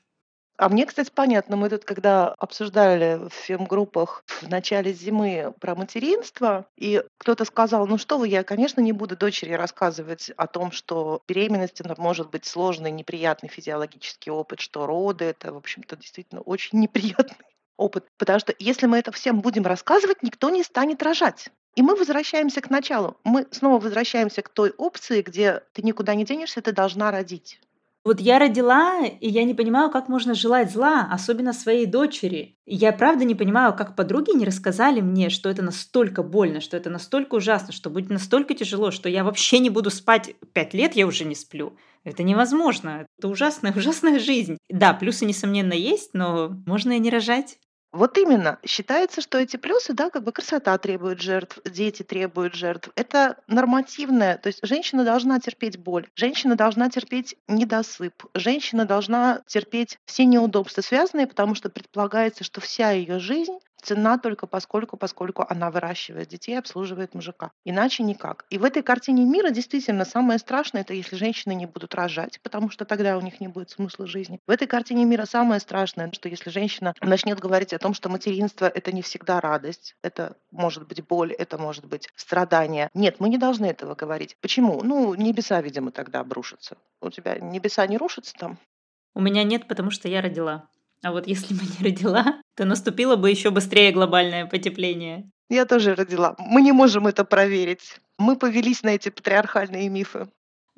А мне, кстати, понятно, мы тут, когда обсуждали в фем-группах в начале зимы про материнство, и кто-то сказал, ну что вы, я, конечно, не буду дочери рассказывать о том, что беременность это может быть сложный, неприятный физиологический опыт, что роды это, в общем-то, действительно очень неприятный опыт. Потому что если мы это всем будем рассказывать, никто не станет рожать. И мы возвращаемся к началу. Мы снова возвращаемся к той опции, где ты никуда не денешься, ты должна родить. Вот я родила, и я не понимаю, как можно желать зла, особенно своей дочери. Я правда не понимаю, как подруги не рассказали мне, что это настолько больно, что это настолько ужасно, что будет настолько тяжело, что я вообще не буду спать пять лет, я уже не сплю. Это невозможно. Это ужасная, ужасная жизнь. Да, плюсы, несомненно, есть, но можно и не рожать. Вот именно. Считается, что эти плюсы, да, как бы красота требует жертв, дети требуют жертв. Это нормативное. То есть женщина должна терпеть боль, женщина должна терпеть недосып, женщина должна терпеть все неудобства, связанные, потому что предполагается, что вся ее жизнь цена только поскольку, поскольку она выращивает детей, обслуживает мужика. Иначе никак. И в этой картине мира действительно самое страшное, это если женщины не будут рожать, потому что тогда у них не будет смысла жизни. В этой картине мира самое страшное, что если женщина начнет говорить о том, что материнство это не всегда радость, это может быть боль, это может быть страдание. Нет, мы не должны этого говорить. Почему? Ну, небеса, видимо, тогда обрушатся. У тебя небеса не рушатся там? У меня нет, потому что я родила. А вот если бы не родила, то наступило бы еще быстрее глобальное потепление. Я тоже родила. Мы не можем это проверить. Мы повелись на эти патриархальные мифы.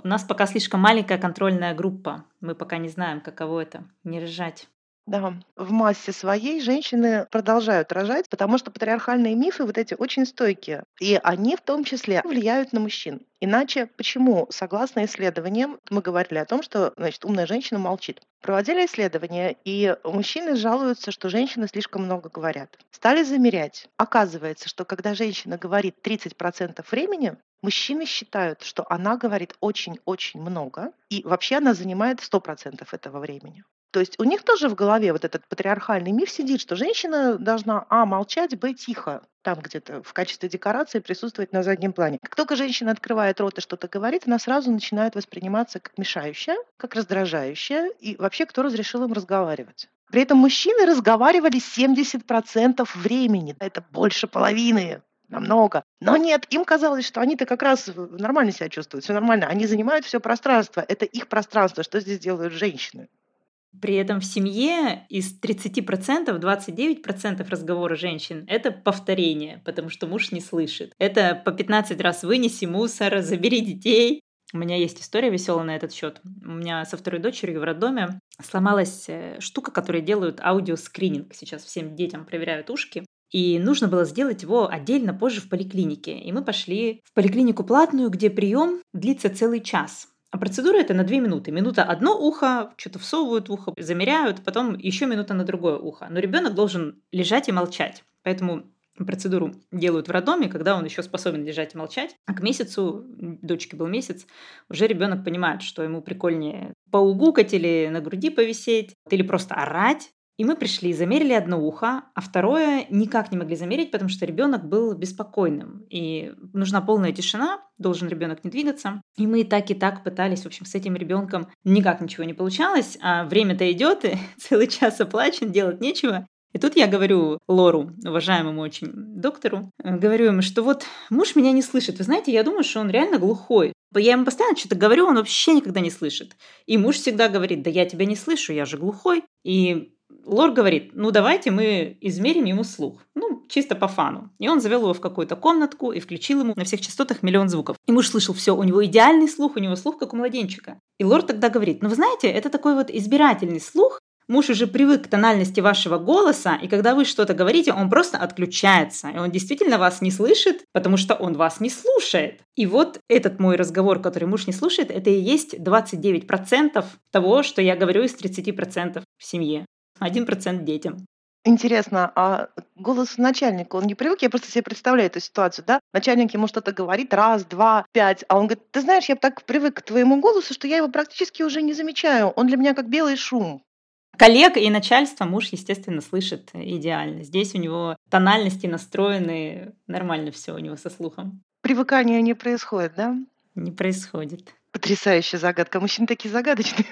У нас пока слишком маленькая контрольная группа. Мы пока не знаем, каково это — не рожать. Да, в массе своей женщины продолжают рожать, потому что патриархальные мифы вот эти очень стойкие. И они в том числе влияют на мужчин. Иначе почему, согласно исследованиям, мы говорили о том, что значит, умная женщина молчит. Проводили исследования, и мужчины жалуются, что женщины слишком много говорят. Стали замерять. Оказывается, что когда женщина говорит 30% времени, мужчины считают, что она говорит очень-очень много, и вообще она занимает 100% этого времени. То есть у них тоже в голове вот этот патриархальный миф сидит, что женщина должна, а, молчать, б, тихо, там где-то в качестве декорации присутствовать на заднем плане. Как только женщина открывает рот и что-то говорит, она сразу начинает восприниматься как мешающая, как раздражающая, и вообще кто разрешил им разговаривать. При этом мужчины разговаривали 70% времени. Это больше половины намного. Но нет, им казалось, что они-то как раз нормально себя чувствуют, все нормально. Они занимают все пространство. Это их пространство. Что здесь делают женщины? При этом в семье из 30% 29% разговора женщин — это повторение, потому что муж не слышит. Это по 15 раз вынеси мусор, забери детей. У меня есть история веселая на этот счет. У меня со второй дочерью в роддоме сломалась э, штука, которой делают аудиоскрининг. Сейчас всем детям проверяют ушки. И нужно было сделать его отдельно позже в поликлинике. И мы пошли в поликлинику платную, где прием длится целый час. А процедура это на 2 минуты. Минута одно ухо, что-то всовывают в ухо, замеряют, потом еще минута на другое ухо. Но ребенок должен лежать и молчать. Поэтому процедуру делают в роддоме, когда он еще способен лежать и молчать. А к месяцу, дочке был месяц, уже ребенок понимает, что ему прикольнее поугукать или на груди повисеть, или просто орать, и мы пришли, замерили одно ухо, а второе никак не могли замерить, потому что ребенок был беспокойным. И нужна полная тишина, должен ребенок не двигаться. И мы и так, и так пытались, в общем, с этим ребенком никак ничего не получалось. А время-то идет, и целый час оплачен, делать нечего. И тут я говорю Лору, уважаемому очень доктору, говорю ему, что вот муж меня не слышит. Вы знаете, я думаю, что он реально глухой. Я ему постоянно что-то говорю, он вообще никогда не слышит. И муж всегда говорит, да я тебя не слышу, я же глухой. И Лор говорит, ну давайте мы измерим ему слух. Ну, чисто по фану. И он завел его в какую-то комнатку и включил ему на всех частотах миллион звуков. И муж слышал все, у него идеальный слух, у него слух как у младенчика. И Лор тогда говорит, ну вы знаете, это такой вот избирательный слух, Муж уже привык к тональности вашего голоса, и когда вы что-то говорите, он просто отключается. И он действительно вас не слышит, потому что он вас не слушает. И вот этот мой разговор, который муж не слушает, это и есть 29% того, что я говорю из 30% в семье. 1% детям. Интересно, а голос начальника, он не привык? Я просто себе представляю эту ситуацию, да? Начальник ему что-то говорит, раз, два, пять, а он говорит, ты знаешь, я так привык к твоему голосу, что я его практически уже не замечаю. Он для меня как белый шум. Коллег и начальство муж, естественно, слышит идеально. Здесь у него тональности настроены нормально все у него со слухом. Привыкание не происходит, да? Не происходит. Потрясающая загадка. Мужчины такие загадочные.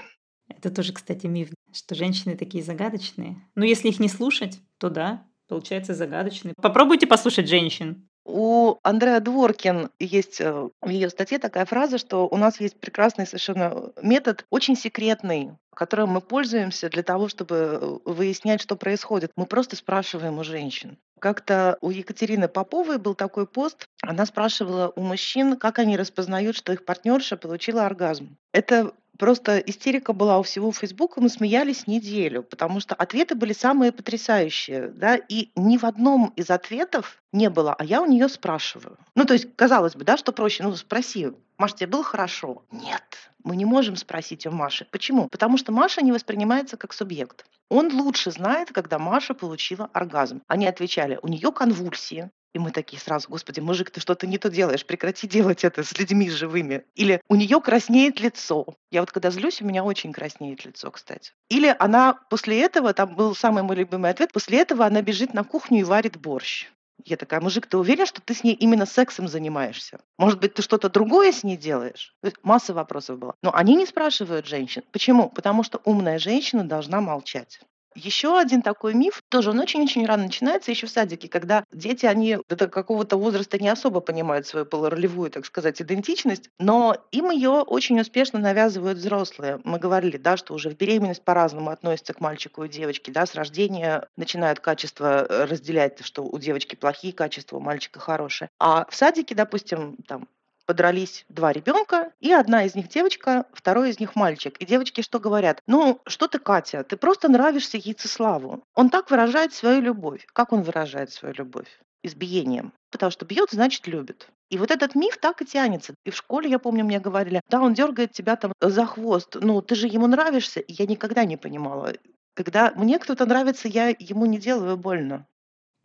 Это тоже, кстати, миф, что женщины такие загадочные. Но если их не слушать, то да, получается загадочные. Попробуйте послушать женщин. У Андреа Дворкин есть э, в ее статье такая фраза, что у нас есть прекрасный совершенно метод, очень секретный, которым мы пользуемся для того, чтобы э, выяснять, что происходит. Мы просто спрашиваем у женщин. Как-то у Екатерины Поповой был такой пост. Она спрашивала у мужчин, как они распознают, что их партнерша получила оргазм. Это Просто истерика была у всего Фейсбука, мы смеялись неделю, потому что ответы были самые потрясающие, да, и ни в одном из ответов не было, а я у нее спрашиваю. Ну, то есть, казалось бы, да, что проще, ну, спроси, Маша, тебе было хорошо? Нет, мы не можем спросить у Маши. Почему? Потому что Маша не воспринимается как субъект. Он лучше знает, когда Маша получила оргазм. Они отвечали, у нее конвульсии, и мы такие сразу, господи, мужик, ты что-то не то делаешь, прекрати делать это с людьми живыми. Или у нее краснеет лицо. Я вот когда злюсь, у меня очень краснеет лицо, кстати. Или она после этого, там был самый мой любимый ответ, после этого она бежит на кухню и варит борщ. Я такая, мужик, ты уверен, что ты с ней именно сексом занимаешься? Может быть, ты что-то другое с ней делаешь? Масса вопросов было. Но они не спрашивают женщин. Почему? Потому что умная женщина должна молчать. Еще один такой миф, тоже он очень-очень рано начинается, еще в садике, когда дети, они до какого-то возраста не особо понимают свою полуролевую, так сказать, идентичность, но им ее очень успешно навязывают взрослые. Мы говорили, да, что уже в беременность по-разному относятся к мальчику и девочке, да, с рождения начинают качество э, разделять, что у девочки плохие качества, у мальчика хорошие. А в садике, допустим, там подрались два ребенка, и одна из них девочка, второй из них мальчик. И девочки что говорят? Ну, что ты, Катя, ты просто нравишься Яйцеславу. Он так выражает свою любовь. Как он выражает свою любовь? Избиением. Потому что бьет, значит, любит. И вот этот миф так и тянется. И в школе, я помню, мне говорили, да, он дергает тебя там за хвост, ну, ты же ему нравишься. И я никогда не понимала. Когда мне кто-то нравится, я ему не делаю больно.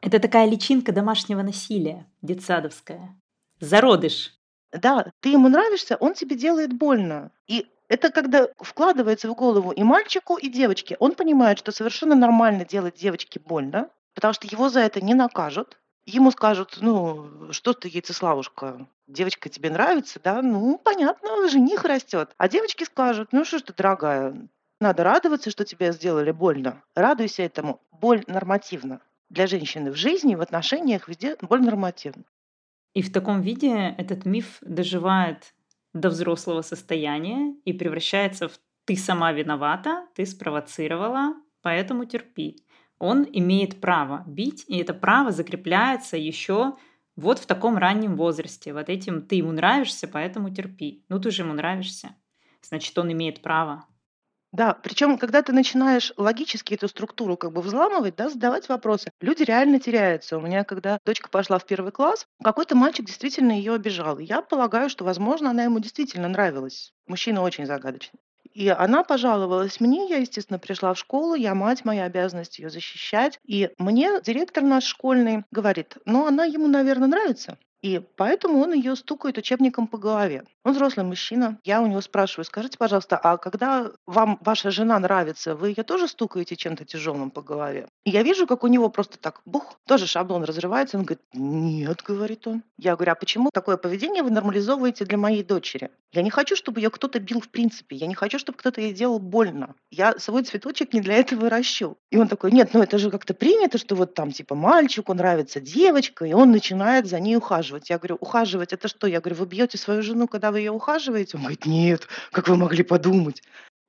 Это такая личинка домашнего насилия, детсадовская. Зародыш. Да, ты ему нравишься, он тебе делает больно. И это когда вкладывается в голову и мальчику, и девочке. Он понимает, что совершенно нормально делать девочке больно, потому что его за это не накажут. Ему скажут, ну, что ты, яйцеславушка, девочка тебе нравится, да? Ну, понятно, жених растет. А девочки скажут, ну что ж ты, дорогая, надо радоваться, что тебе сделали больно. Радуйся этому. Боль нормативна. Для женщины в жизни, в отношениях везде боль нормативна. И в таком виде этот миф доживает до взрослого состояния и превращается в «ты сама виновата, ты спровоцировала, поэтому терпи». Он имеет право бить, и это право закрепляется еще вот в таком раннем возрасте. Вот этим «ты ему нравишься, поэтому терпи». Ну ты же ему нравишься, значит, он имеет право. Да, причем, когда ты начинаешь логически эту структуру как бы взламывать, да, задавать вопросы, люди реально теряются. У меня, когда дочка пошла в первый класс, какой-то мальчик действительно ее обижал. Я полагаю, что, возможно, она ему действительно нравилась. Мужчина очень загадочный. И она пожаловалась мне, я, естественно, пришла в школу, я мать, моя обязанность ее защищать. И мне директор наш школьный говорит, ну, она ему, наверное, нравится. И поэтому он ее стукает учебником по голове. Он взрослый мужчина. Я у него спрашиваю, скажите, пожалуйста, а когда вам ваша жена нравится, вы ее тоже стукаете чем-то тяжелым по голове? И я вижу, как у него просто так, бух, тоже шаблон разрывается. Он говорит, нет, говорит он. Я говорю, а почему такое поведение вы нормализовываете для моей дочери? Я не хочу, чтобы ее кто-то бил в принципе. Я не хочу, чтобы кто-то ей делал больно. Я свой цветочек не для этого ращу. И он такой, нет, ну это же как-то принято, что вот там типа мальчику нравится девочка, и он начинает за ней ухаживать. Я говорю, ухаживать это что? Я говорю, вы бьете свою жену, когда вы ее ухаживаете? Он говорит, нет, как вы могли подумать?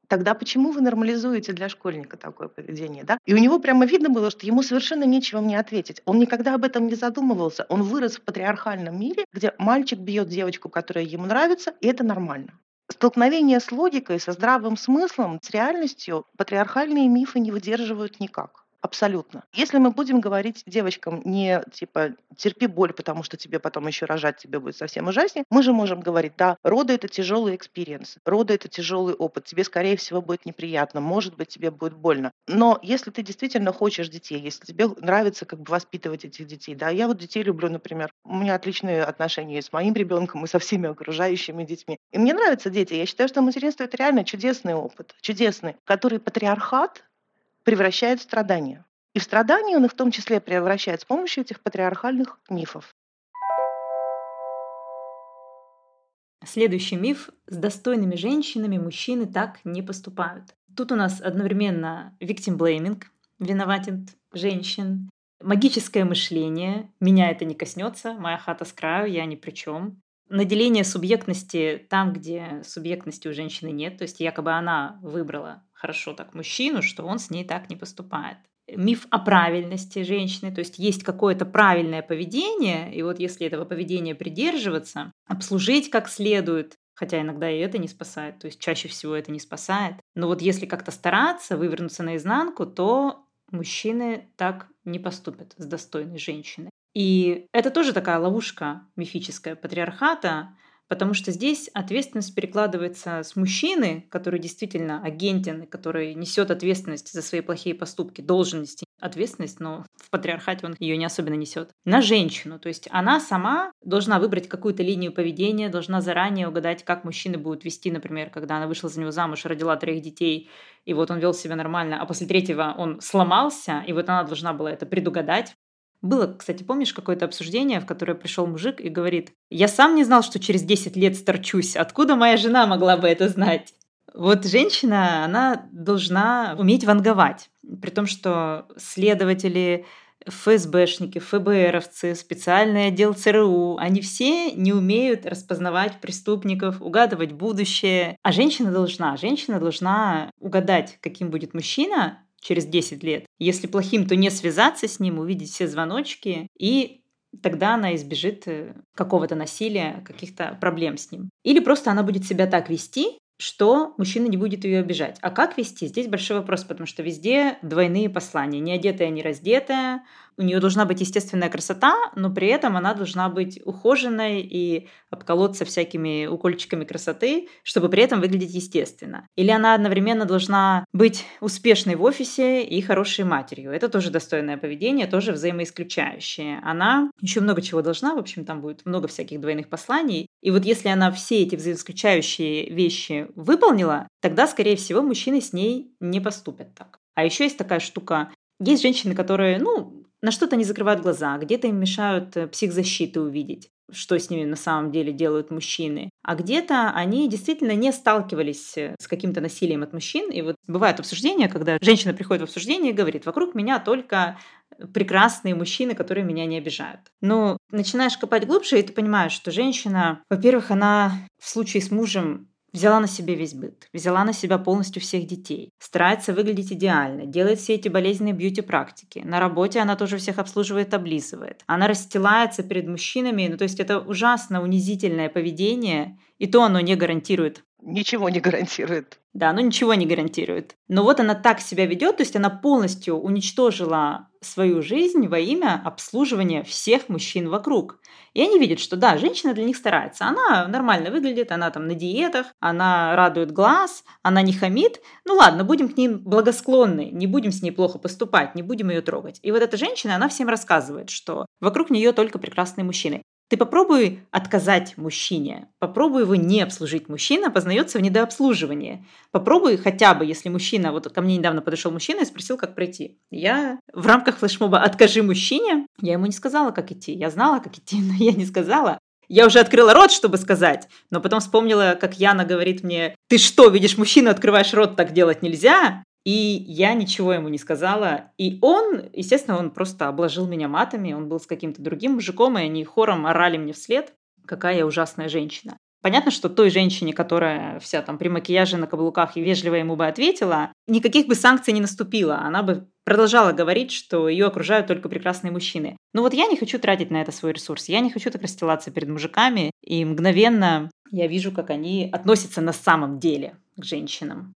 Тогда почему вы нормализуете для школьника такое поведение? Да? И у него прямо видно было, что ему совершенно нечего мне ответить. Он никогда об этом не задумывался. Он вырос в патриархальном мире, где мальчик бьет девочку, которая ему нравится, и это нормально. Столкновение с логикой, со здравым смыслом, с реальностью патриархальные мифы не выдерживают никак. Абсолютно. Если мы будем говорить девочкам не типа терпи боль, потому что тебе потом еще рожать тебе будет совсем ужаснее, мы же можем говорить, да, роды это тяжелый experience, роды это тяжелый опыт, тебе скорее всего будет неприятно, может быть тебе будет больно. Но если ты действительно хочешь детей, если тебе нравится как бы воспитывать этих детей, да, я вот детей люблю, например, у меня отличные отношения с моим ребенком и со всеми окружающими детьми. И мне нравятся дети. Я считаю, что материнство это реально чудесный опыт, чудесный, который патриархат превращает в страдания. И в страдания он их в том числе превращает с помощью этих патриархальных мифов. Следующий миф. С достойными женщинами мужчины так не поступают. Тут у нас одновременно victim blaming, виноватен женщин, магическое мышление, меня это не коснется, моя хата с краю, я ни при чем. Наделение субъектности там, где субъектности у женщины нет, то есть якобы она выбрала хорошо так мужчину, что он с ней так не поступает. Миф о правильности женщины, то есть есть какое-то правильное поведение, и вот если этого поведения придерживаться, обслужить как следует, хотя иногда и это не спасает, то есть чаще всего это не спасает. Но вот если как-то стараться вывернуться наизнанку, то мужчины так не поступят с достойной женщиной. И это тоже такая ловушка мифическая патриархата, Потому что здесь ответственность перекладывается с мужчины, который действительно агентен, который несет ответственность за свои плохие поступки, должен нести ответственность, но в патриархате он ее не особенно несет, на женщину. То есть она сама должна выбрать какую-то линию поведения, должна заранее угадать, как мужчины будут вести, например, когда она вышла за него замуж, родила троих детей, и вот он вел себя нормально, а после третьего он сломался, и вот она должна была это предугадать, было, кстати, помнишь какое-то обсуждение, в которое пришел мужик и говорит, я сам не знал, что через 10 лет старчусь. Откуда моя жена могла бы это знать? Вот женщина, она должна уметь ванговать. При том, что следователи, ФСБшники, ФБРовцы, специальный отдел ЦРУ, они все не умеют распознавать преступников, угадывать будущее. А женщина должна. Женщина должна угадать, каким будет мужчина, через 10 лет. Если плохим, то не связаться с ним, увидеть все звоночки и тогда она избежит э, какого-то насилия, каких-то проблем с ним. Или просто она будет себя так вести, что мужчина не будет ее обижать. А как вести? Здесь большой вопрос, потому что везде двойные послания. Не одетая, не раздетая. У нее должна быть естественная красота, но при этом она должна быть ухоженной и обколоться всякими укольчиками красоты, чтобы при этом выглядеть естественно. Или она одновременно должна быть успешной в офисе и хорошей матерью. Это тоже достойное поведение, тоже взаимоисключающее. Она еще много чего должна, в общем, там будет много всяких двойных посланий. И вот если она все эти взаимоисключающие вещи выполнила, тогда, скорее всего, мужчины с ней не поступят так. А еще есть такая штука. Есть женщины, которые, ну, на что-то не закрывают глаза, где-то им мешают э, психзащиты увидеть что с ними на самом деле делают мужчины. А где-то они действительно не сталкивались э, с каким-то насилием от мужчин. И вот бывают обсуждения, когда женщина приходит в обсуждение и говорит, вокруг меня только прекрасные мужчины, которые меня не обижают. Но начинаешь копать глубже, и ты понимаешь, что женщина, во-первых, она в случае с мужем Взяла на себе весь быт, взяла на себя полностью всех детей, старается выглядеть идеально, делает все эти болезненные бьюти-практики. На работе она тоже всех обслуживает, облизывает. Она расстилается перед мужчинами, ну то есть это ужасно унизительное поведение, и то оно не гарантирует ничего не гарантирует. Да, оно ничего не гарантирует. Но вот она так себя ведет, то есть она полностью уничтожила свою жизнь во имя обслуживания всех мужчин вокруг. И они видят, что да, женщина для них старается. Она нормально выглядит, она там на диетах, она радует глаз, она не хамит. Ну ладно, будем к ней благосклонны, не будем с ней плохо поступать, не будем ее трогать. И вот эта женщина, она всем рассказывает, что вокруг нее только прекрасные мужчины. Ты попробуй отказать мужчине, попробуй его не обслужить. Мужчина познается в недообслуживании. Попробуй хотя бы, если мужчина, вот ко мне недавно подошел мужчина и спросил, как пройти. Я в рамках флешмоба «Откажи мужчине», я ему не сказала, как идти. Я знала, как идти, но я не сказала. Я уже открыла рот, чтобы сказать, но потом вспомнила, как Яна говорит мне, ты что, видишь мужчину, открываешь рот, так делать нельзя? И я ничего ему не сказала. И он, естественно, он просто обложил меня матами. Он был с каким-то другим мужиком, и они хором орали мне вслед. Какая я ужасная женщина. Понятно, что той женщине, которая вся там при макияже на каблуках и вежливо ему бы ответила, никаких бы санкций не наступило. Она бы продолжала говорить, что ее окружают только прекрасные мужчины. Но вот я не хочу тратить на это свой ресурс. Я не хочу так расстилаться перед мужиками и мгновенно я вижу, как они относятся на самом деле к женщинам.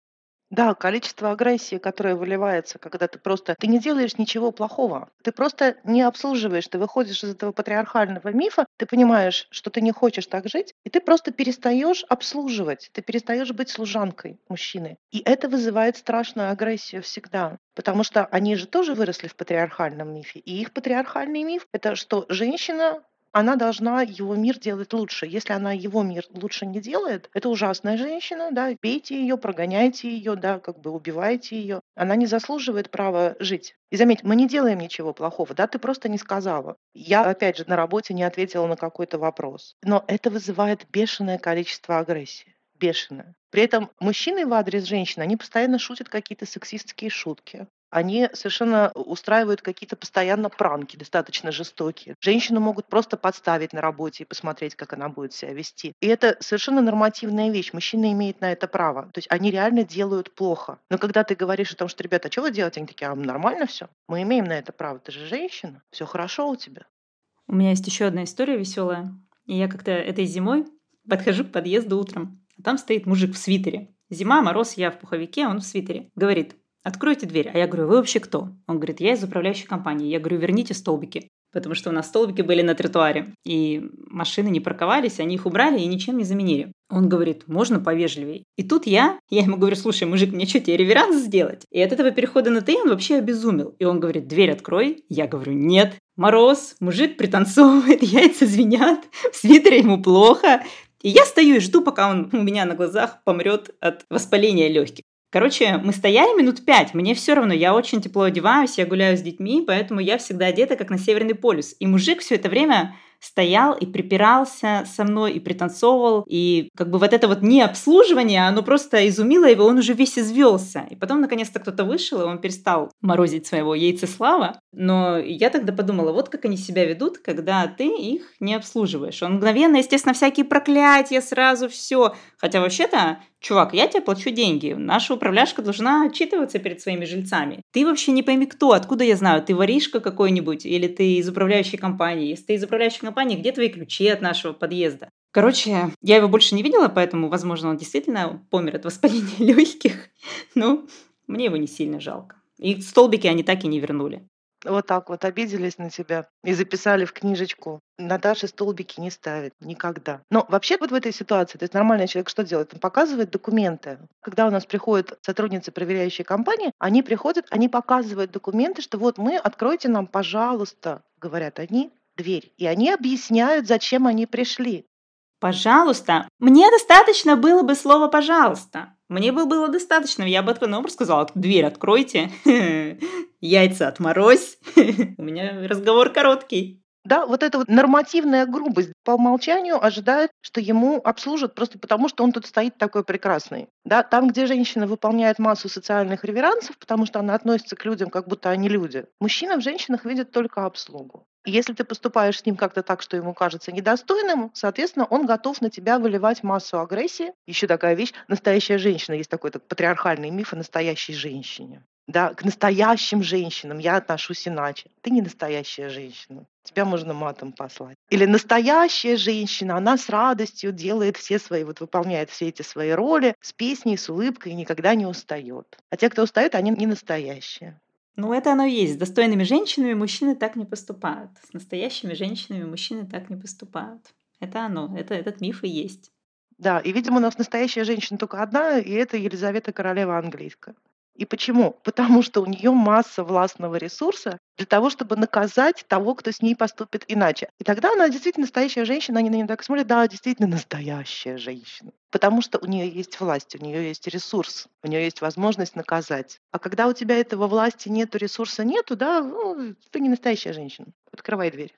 Да, количество агрессии, которое выливается, когда ты просто ты не делаешь ничего плохого. Ты просто не обслуживаешь, ты выходишь из этого патриархального мифа, ты понимаешь, что ты не хочешь так жить, и ты просто перестаешь обслуживать, ты перестаешь быть служанкой мужчины. И это вызывает страшную агрессию всегда. Потому что они же тоже выросли в патриархальном мифе. И их патриархальный миф — это что женщина она должна его мир делать лучше. Если она его мир лучше не делает, это ужасная женщина, да, бейте ее, прогоняйте ее, да, как бы убивайте ее. Она не заслуживает права жить. И заметь, мы не делаем ничего плохого, да, ты просто не сказала. Я, опять же, на работе не ответила на какой-то вопрос. Но это вызывает бешеное количество агрессии бешеное. При этом мужчины в адрес женщин, они постоянно шутят какие-то сексистские шутки они совершенно устраивают какие-то постоянно пранки, достаточно жестокие. Женщину могут просто подставить на работе и посмотреть, как она будет себя вести. И это совершенно нормативная вещь. Мужчина имеет на это право. То есть они реально делают плохо. Но когда ты говоришь о том, что, ребята, а что вы делаете? Они такие, а нормально все. Мы имеем на это право. Ты же женщина. Все хорошо у тебя. У меня есть еще одна история веселая. И я как-то этой зимой подхожу к подъезду утром. А там стоит мужик в свитере. Зима, мороз, я в пуховике, он в свитере. Говорит, откройте дверь. А я говорю, вы вообще кто? Он говорит, я из управляющей компании. Я говорю, верните столбики. Потому что у нас столбики были на тротуаре. И машины не парковались, они их убрали и ничем не заменили. Он говорит, можно повежливее. И тут я, я ему говорю, слушай, мужик, мне что, тебе реверанс сделать? И от этого перехода на ты он вообще обезумел. И он говорит, дверь открой. Я говорю, нет. Мороз, мужик пританцовывает, яйца звенят, в свитере ему плохо. И я стою и жду, пока он у меня на глазах помрет от воспаления легких. Короче, мы стояли минут пять, мне все равно, я очень тепло одеваюсь, я гуляю с детьми, поэтому я всегда одета как на Северный полюс. И мужик все это время стоял и припирался со мной, и пританцовывал, и как бы вот это вот необслуживание, оно просто изумило его, он уже весь извелся. И потом, наконец-то, кто-то вышел, и он перестал морозить своего яйцеслава. Но я тогда подумала, вот как они себя ведут, когда ты их не обслуживаешь. Он мгновенно, естественно, всякие проклятия, сразу все. Хотя вообще-то чувак, я тебе плачу деньги, наша управляшка должна отчитываться перед своими жильцами. Ты вообще не пойми кто, откуда я знаю, ты воришка какой-нибудь или ты из управляющей компании. Если ты из управляющей компании, где твои ключи от нашего подъезда? Короче, я его больше не видела, поэтому, возможно, он действительно помер от воспаления легких. Ну, мне его не сильно жалко. И столбики они так и не вернули вот так вот обиделись на тебя и записали в книжечку. Наташа столбики не ставит никогда. Но вообще вот в этой ситуации, то есть нормальный человек что делает? Он показывает документы. Когда у нас приходят сотрудницы проверяющей компании, они приходят, они показывают документы, что вот мы, откройте нам, пожалуйста, говорят они, дверь. И они объясняют, зачем они пришли. Пожалуйста. Мне достаточно было бы слова «пожалуйста». Мне бы было достаточно, я бы открыл сказала, дверь откройте, яйца отморозь. У меня разговор короткий. Да, вот эта вот нормативная грубость по умолчанию ожидает, что ему обслужат просто потому, что он тут стоит такой прекрасный. Да, там, где женщина выполняет массу социальных реверансов, потому что она относится к людям, как будто они люди, мужчина в женщинах видит только обслугу. И если ты поступаешь с ним как-то так, что ему кажется недостойным, соответственно, он готов на тебя выливать массу агрессии. Еще такая вещь, настоящая женщина, есть такой так, патриархальный миф о настоящей женщине. Да, к настоящим женщинам я отношусь иначе. Ты не настоящая женщина. Тебя можно матом послать. Или настоящая женщина, она с радостью делает все свои, вот выполняет все эти свои роли с песней, с улыбкой и никогда не устает. А те, кто устает, они не настоящие. Ну, это оно и есть. С достойными женщинами мужчины так не поступают. С настоящими женщинами мужчины так не поступают. Это оно. Это, этот миф и есть. Да, и, видимо, у нас настоящая женщина только одна, и это Елизавета Королева Английская. И почему? Потому что у нее масса властного ресурса для того, чтобы наказать того, кто с ней поступит иначе. И тогда она действительно настоящая женщина, они на нее так смотрят, да, действительно настоящая женщина. Потому что у нее есть власть, у нее есть ресурс, у нее есть возможность наказать. А когда у тебя этого власти нету, ресурса нету, да, ну, ты не настоящая женщина. Открывай дверь.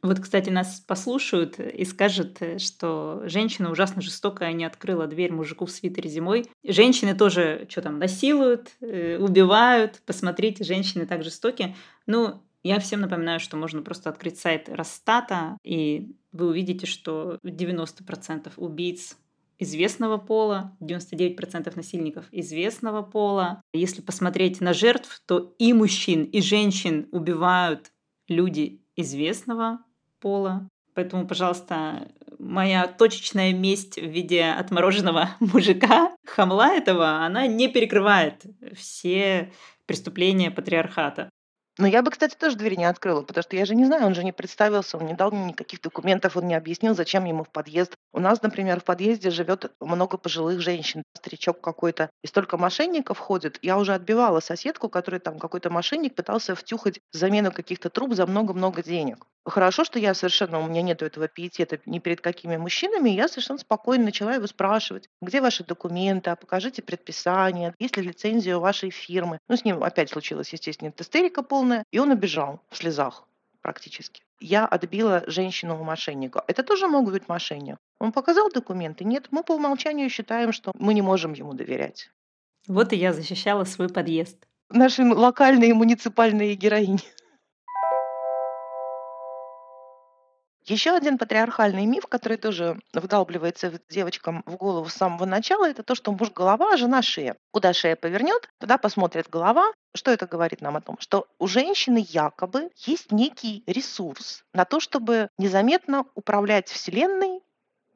Вот, кстати, нас послушают и скажут, что женщина ужасно жестокая, не открыла дверь мужику в свитере зимой. Женщины тоже что там, насилуют, э, убивают. Посмотрите, женщины так жестоки. Ну, я всем напоминаю, что можно просто открыть сайт Росстата, и вы увидите, что 90% убийц известного пола, 99% насильников известного пола. Если посмотреть на жертв, то и мужчин, и женщин убивают люди известного пола. Поэтому, пожалуйста, моя точечная месть в виде отмороженного мужика, хамла этого, она не перекрывает все преступления патриархата. Но я бы, кстати, тоже дверь не открыла, потому что я же не знаю, он же не представился, он не дал мне никаких документов, он не объяснил, зачем ему в подъезд. У нас, например, в подъезде живет много пожилых женщин, старичок какой-то, и столько мошенников ходит. Я уже отбивала соседку, которой там какой-то мошенник пытался втюхать замену каких-то труб за много-много денег. Хорошо, что я совершенно, у меня нет этого пиетета ни перед какими мужчинами, я совершенно спокойно начала его спрашивать, где ваши документы, а покажите предписание, есть ли лицензия у вашей фирмы. Ну, с ним опять случилось, естественно, истерика полная, и он убежал в слезах практически. Я отбила женщину у мошенника. Это тоже могут быть мошенник. Он показал документы? Нет, мы по умолчанию считаем, что мы не можем ему доверять. Вот и я защищала свой подъезд. Наши локальные муниципальные героини. Еще один патриархальный миф, который тоже вдалбливается девочкам в голову с самого начала, это то, что муж голова, а жена шея. Куда шея повернет, туда посмотрит голова. Что это говорит нам о том? Что у женщины якобы есть некий ресурс на то, чтобы незаметно управлять Вселенной,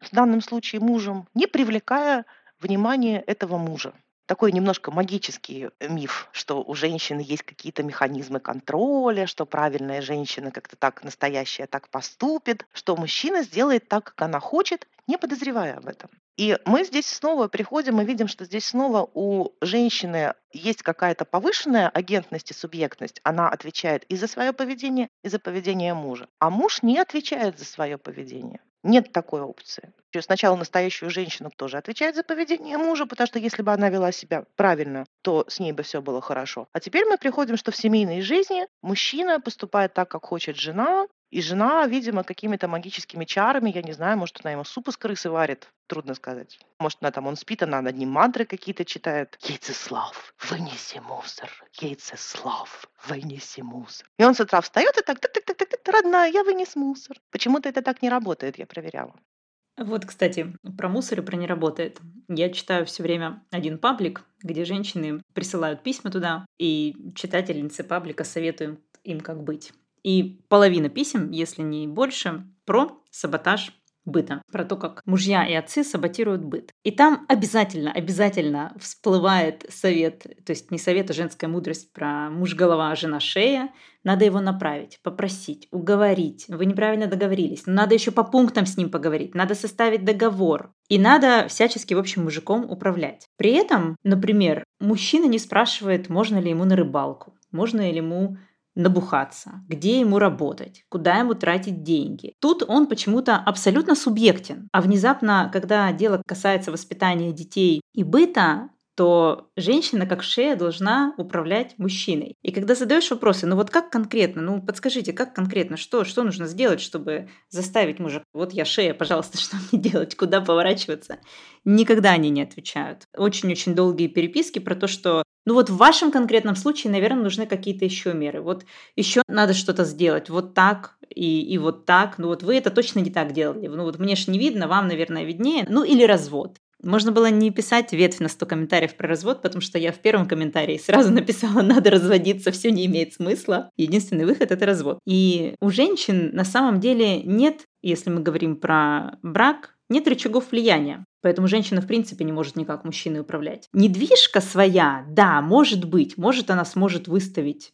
в данном случае мужем, не привлекая внимание этого мужа такой немножко магический миф, что у женщины есть какие-то механизмы контроля, что правильная женщина как-то так настоящая так поступит, что мужчина сделает так, как она хочет, не подозревая об этом. И мы здесь снова приходим и видим, что здесь снова у женщины есть какая-то повышенная агентность и субъектность. Она отвечает и за свое поведение, и за поведение мужа. А муж не отвечает за свое поведение. Нет такой опции. Сначала настоящую женщину тоже отвечает за поведение мужа, потому что если бы она вела себя правильно, то с ней бы все было хорошо. А теперь мы приходим, что в семейной жизни мужчина поступает так, как хочет жена, и жена, видимо, какими-то магическими чарами, я не знаю, может, она ему суп из крысы варит, трудно сказать. Может, она там, он спит, она над ним мантры какие-то читает. Яйцеслав, вынеси мусор. Яйцеслав, вынеси мусор. И он с утра встает и так, так, так, так, так, так родная, я вынес мусор. Почему-то это так не работает, я проверяла. Вот, кстати, про мусор и про не работает. Я читаю все время один паблик, где женщины присылают письма туда, и читательницы паблика советуют им, как быть. И половина писем, если не больше, про саботаж быта, про то, как мужья и отцы саботируют быт. И там обязательно, обязательно всплывает совет, то есть не совет, а женская мудрость про муж голова, а жена шея. Надо его направить, попросить, уговорить. Вы неправильно договорились. Но надо еще по пунктам с ним поговорить. Надо составить договор. И надо всячески, в общем, мужиком управлять. При этом, например, мужчина не спрашивает, можно ли ему на рыбалку, можно ли ему набухаться, где ему работать, куда ему тратить деньги. Тут он почему-то абсолютно субъектен. А внезапно, когда дело касается воспитания детей и быта, то женщина как шея должна управлять мужчиной. И когда задаешь вопросы, ну вот как конкретно, ну подскажите, как конкретно, что, что нужно сделать, чтобы заставить мужа, вот я шея, пожалуйста, что мне делать, куда поворачиваться, никогда они не отвечают. Очень-очень долгие переписки про то, что ну вот в вашем конкретном случае, наверное, нужны какие-то еще меры. Вот еще надо что-то сделать. Вот так и, и вот так. Ну вот вы это точно не так делали. Ну вот мне же не видно, вам, наверное, виднее. Ну или развод. Можно было не писать ветвь на 100 комментариев про развод, потому что я в первом комментарии сразу написала «надо разводиться, все не имеет смысла». Единственный выход – это развод. И у женщин на самом деле нет, если мы говорим про брак, нет рычагов влияния. Поэтому женщина, в принципе, не может никак мужчиной управлять. Недвижка своя, да, может быть, может она сможет выставить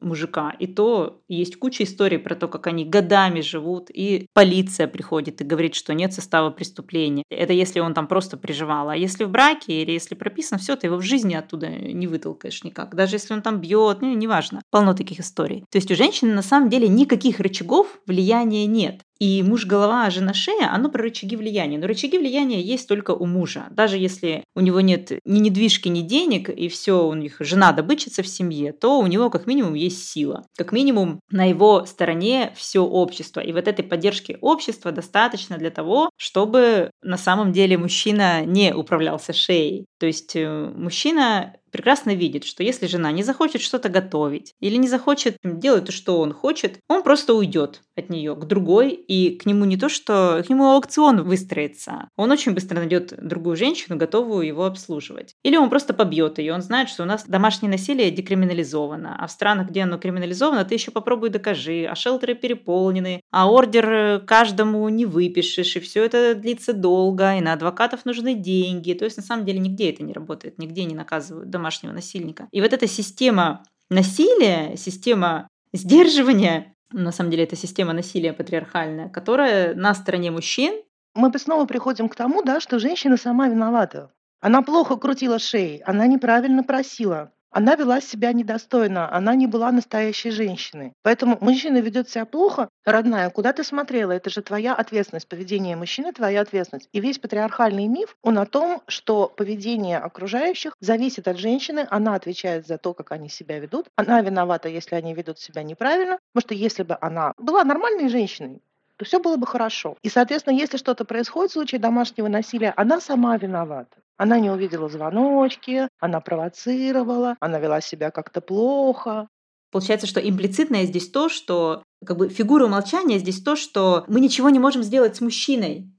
мужика. И то есть куча историй про то, как они годами живут, и полиция приходит и говорит, что нет состава преступления. Это если он там просто приживал. А если в браке или если прописано, все, ты его в жизни оттуда не вытолкаешь никак. Даже если он там бьет, ну, неважно. Полно таких историй. То есть у женщины на самом деле никаких рычагов влияния нет. И муж голова, а жена шея, оно про рычаги влияния. Но рычаги влияния есть только у мужа. Даже если у него нет ни недвижки, ни денег, и все, у них жена добычица в семье, то у него как минимум есть сила. Как минимум на его стороне все общество. И вот этой поддержки общества достаточно для того, чтобы на самом деле мужчина не управлялся шеей. То есть э, мужчина прекрасно видит, что если жена не захочет что-то готовить или не захочет делать то, что он хочет, он просто уйдет от нее к другой, и к нему не то, что к нему аукцион выстроится. Он очень быстро найдет другую женщину, готовую его обслуживать. Или он просто побьет ее. Он знает, что у нас домашнее насилие декриминализовано, а в странах, где оно криминализовано, ты еще попробуй докажи, а шелтеры переполнены, а ордер каждому не выпишешь, и все это длится долго, и на адвокатов нужны деньги. То есть на самом деле нигде это не работает, нигде не наказывают домашнего насильника. И вот эта система насилия, система сдерживания, на самом деле это система насилия патриархальная, которая на стороне мужчин. Мы снова приходим к тому, да, что женщина сама виновата. Она плохо крутила шеей, она неправильно просила. Она вела себя недостойно, она не была настоящей женщиной. Поэтому мужчина ведет себя плохо, родная, куда ты смотрела? Это же твоя ответственность. Поведение мужчины – твоя ответственность. И весь патриархальный миф, он о том, что поведение окружающих зависит от женщины, она отвечает за то, как они себя ведут, она виновата, если они ведут себя неправильно, потому что если бы она была нормальной женщиной, то все было бы хорошо. И, соответственно, если что-то происходит в случае домашнего насилия, она сама виновата. Она не увидела звоночки, она провоцировала, она вела себя как-то плохо. Получается, что имплицитное здесь то, что как бы фигура умолчания здесь то, что мы ничего не можем сделать с мужчиной.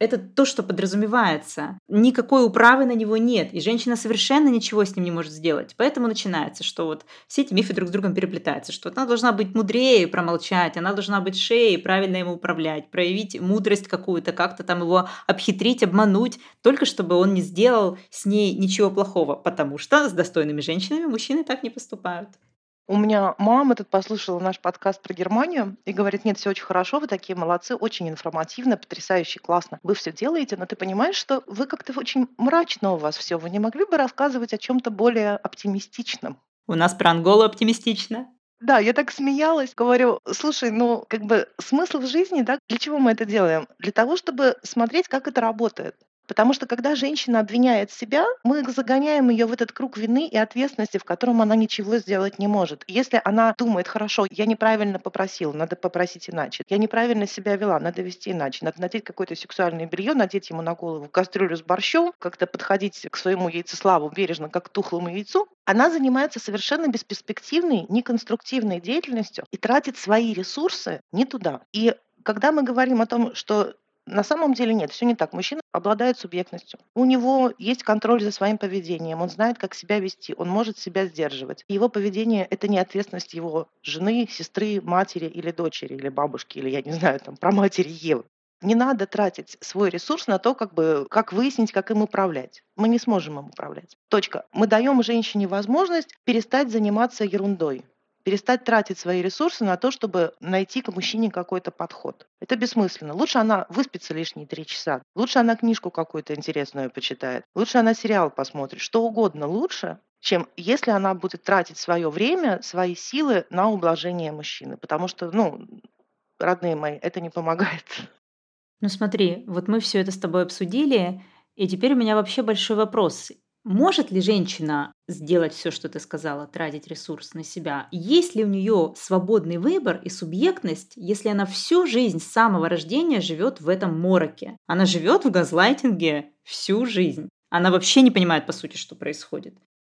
Это то, что подразумевается. Никакой управы на него нет, и женщина совершенно ничего с ним не может сделать. Поэтому начинается, что вот все эти мифы друг с другом переплетаются, что она должна быть мудрее промолчать, она должна быть шеей, правильно ему управлять, проявить мудрость какую-то, как-то там его обхитрить, обмануть, только чтобы он не сделал с ней ничего плохого, потому что с достойными женщинами мужчины так не поступают. У меня мама тут послушала наш подкаст про Германию и говорит, нет, все очень хорошо, вы такие молодцы, очень информативно, потрясающе, классно. Вы все делаете, но ты понимаешь, что вы как-то очень мрачно у вас все. Вы не могли бы рассказывать о чем-то более оптимистичном? У нас про Анголу оптимистично. Да, я так смеялась, говорю, слушай, ну, как бы смысл в жизни, да, для чего мы это делаем? Для того, чтобы смотреть, как это работает. Потому что когда женщина обвиняет себя, мы загоняем ее в этот круг вины и ответственности, в котором она ничего сделать не может. Если она думает, хорошо, я неправильно попросила, надо попросить иначе. Я неправильно себя вела, надо вести иначе. Надо надеть какое-то сексуальное белье, надеть ему на голову кастрюлю с борщом, как-то подходить к своему яйцеславу бережно, как к тухлому яйцу. Она занимается совершенно бесперспективной, неконструктивной деятельностью и тратит свои ресурсы не туда. И когда мы говорим о том, что на самом деле нет, все не так. Мужчина обладает субъектностью. У него есть контроль за своим поведением, он знает, как себя вести, он может себя сдерживать. Его поведение — это не ответственность его жены, сестры, матери или дочери, или бабушки, или, я не знаю, там, про матери Евы. Не надо тратить свой ресурс на то, как, бы, как выяснить, как им управлять. Мы не сможем им управлять. Точка. Мы даем женщине возможность перестать заниматься ерундой перестать тратить свои ресурсы на то, чтобы найти к мужчине какой-то подход. Это бессмысленно. Лучше она выспится лишние три часа. Лучше она книжку какую-то интересную почитает. Лучше она сериал посмотрит. Что угодно лучше, чем если она будет тратить свое время, свои силы на ублажение мужчины. Потому что, ну, родные мои, это не помогает. Ну смотри, вот мы все это с тобой обсудили, и теперь у меня вообще большой вопрос. Может ли женщина сделать все, что ты сказала, тратить ресурс на себя? Есть ли у нее свободный выбор и субъектность, если она всю жизнь с самого рождения живет в этом мороке? Она живет в газлайтинге всю жизнь. Она вообще не понимает, по сути, что происходит.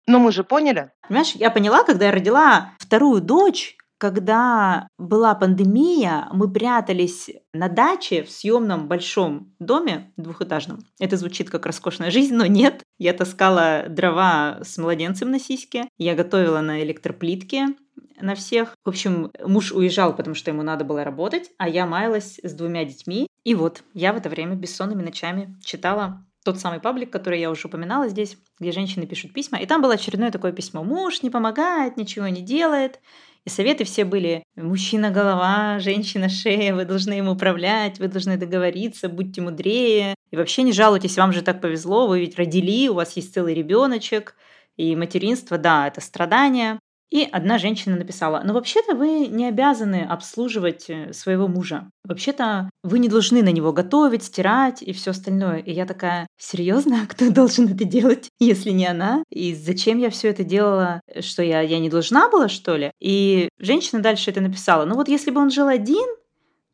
Но мы же поняли. Понимаешь, я поняла, когда я родила вторую дочь, когда была пандемия, мы прятались на даче в съемном большом доме двухэтажном. Это звучит как роскошная жизнь, но нет. Я таскала дрова с младенцем на сиське, я готовила на электроплитке, на всех. В общем, муж уезжал, потому что ему надо было работать, а я маялась с двумя детьми. И вот, я в это время бессонными ночами читала тот самый паблик, который я уже упоминала здесь, где женщины пишут письма. И там было очередное такое письмо. Муж не помогает, ничего не делает. И советы все были «мужчина – голова, женщина – шея, вы должны им управлять, вы должны договориться, будьте мудрее». И вообще не жалуйтесь, вам же так повезло, вы ведь родили, у вас есть целый ребеночек. И материнство, да, это страдание. И одна женщина написала, ну вообще-то вы не обязаны обслуживать э, своего мужа. Вообще-то вы не должны на него готовить, стирать и все остальное. И я такая, серьезно, кто должен это делать, если не она? И зачем я все это делала? Что я, я не должна была, что ли? И женщина дальше это написала, ну вот если бы он жил один,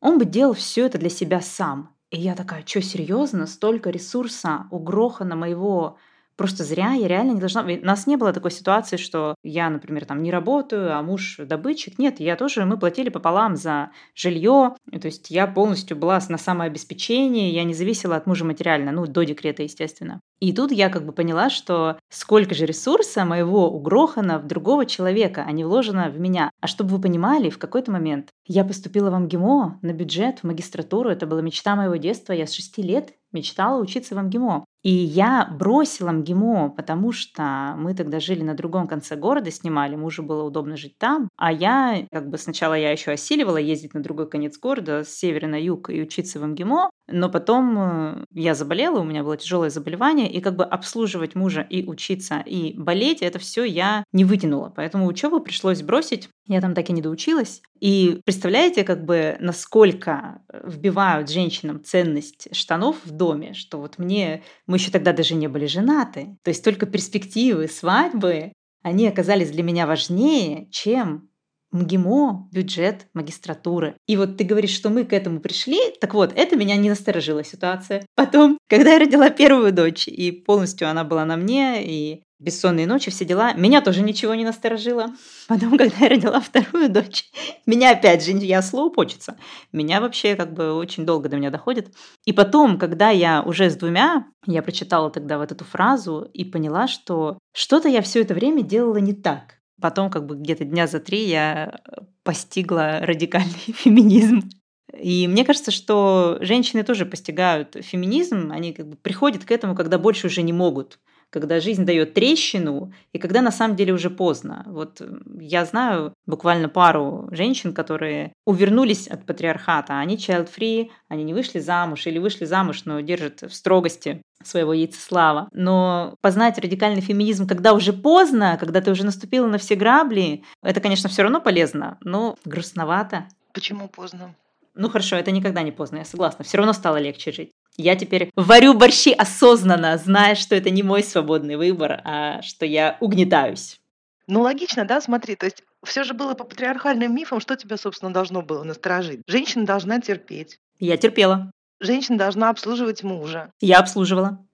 он бы делал все это для себя сам. И я такая, что серьезно, столько ресурса угрохано моего просто зря, я реально не должна... У нас не было такой ситуации, что я, например, там не работаю, а муж добытчик. Нет, я тоже, мы платили пополам за жилье, то есть я полностью была на самообеспечении, я не зависела от мужа материально, ну, до декрета, естественно. И тут я как бы поняла, что сколько же ресурса моего угрохано в другого человека, а не вложено в меня. А чтобы вы понимали, в какой-то момент я поступила в МГИМО на бюджет, в магистратуру. Это была мечта моего детства. Я с шести лет мечтала учиться в МГИМО. И я бросила МГИМО, потому что мы тогда жили на другом конце города, снимали, мужу было удобно жить там. А я, как бы сначала я еще осиливала ездить на другой конец города, с севера на юг и учиться в МГИМО, но потом э, я заболела, у меня было тяжелое заболевание, и как бы обслуживать мужа и учиться, и болеть, это все я не вытянула. Поэтому учебу пришлось бросить. Я там так и не доучилась. И представляете, как бы насколько вбивают женщинам ценность штанов в доме, что вот мне, мы еще тогда даже не были женаты. То есть только перспективы свадьбы, они оказались для меня важнее, чем МГИМО, бюджет, магистратуры. И вот ты говоришь, что мы к этому пришли. Так вот, это меня не насторожила ситуация. Потом, когда я родила первую дочь, и полностью она была на мне, и бессонные ночи, все дела, меня тоже ничего не насторожило. Потом, когда я родила вторую дочь, меня опять же, я слоупочется. Меня вообще как бы очень долго до меня доходит. И потом, когда я уже с двумя, я прочитала тогда вот эту фразу и поняла, что что-то я все это время делала не так. Потом, как бы где-то дня за три я э, постигла радикальный феминизм. И мне кажется, что женщины тоже постигают феминизм, они как бы приходят к этому, когда больше уже не могут когда жизнь дает трещину, и когда на самом деле уже поздно. Вот я знаю буквально пару женщин, которые увернулись от патриархата. Они child-free, они не вышли замуж или вышли замуж, но держат в строгости своего яйцеслава. Но познать радикальный феминизм, когда уже поздно, когда ты уже наступила на все грабли, это, конечно, все равно полезно, но грустновато. Почему поздно? Ну хорошо, это никогда не поздно, я согласна. Все равно стало легче жить. Я теперь варю борщи осознанно, зная, что это не мой свободный выбор, а что я угнетаюсь. Ну, логично, да, смотри, то есть все же было по патриархальным мифам, что тебя, собственно, должно было насторожить? Женщина должна терпеть. Я терпела. Женщина должна обслуживать мужа. Я обслуживала.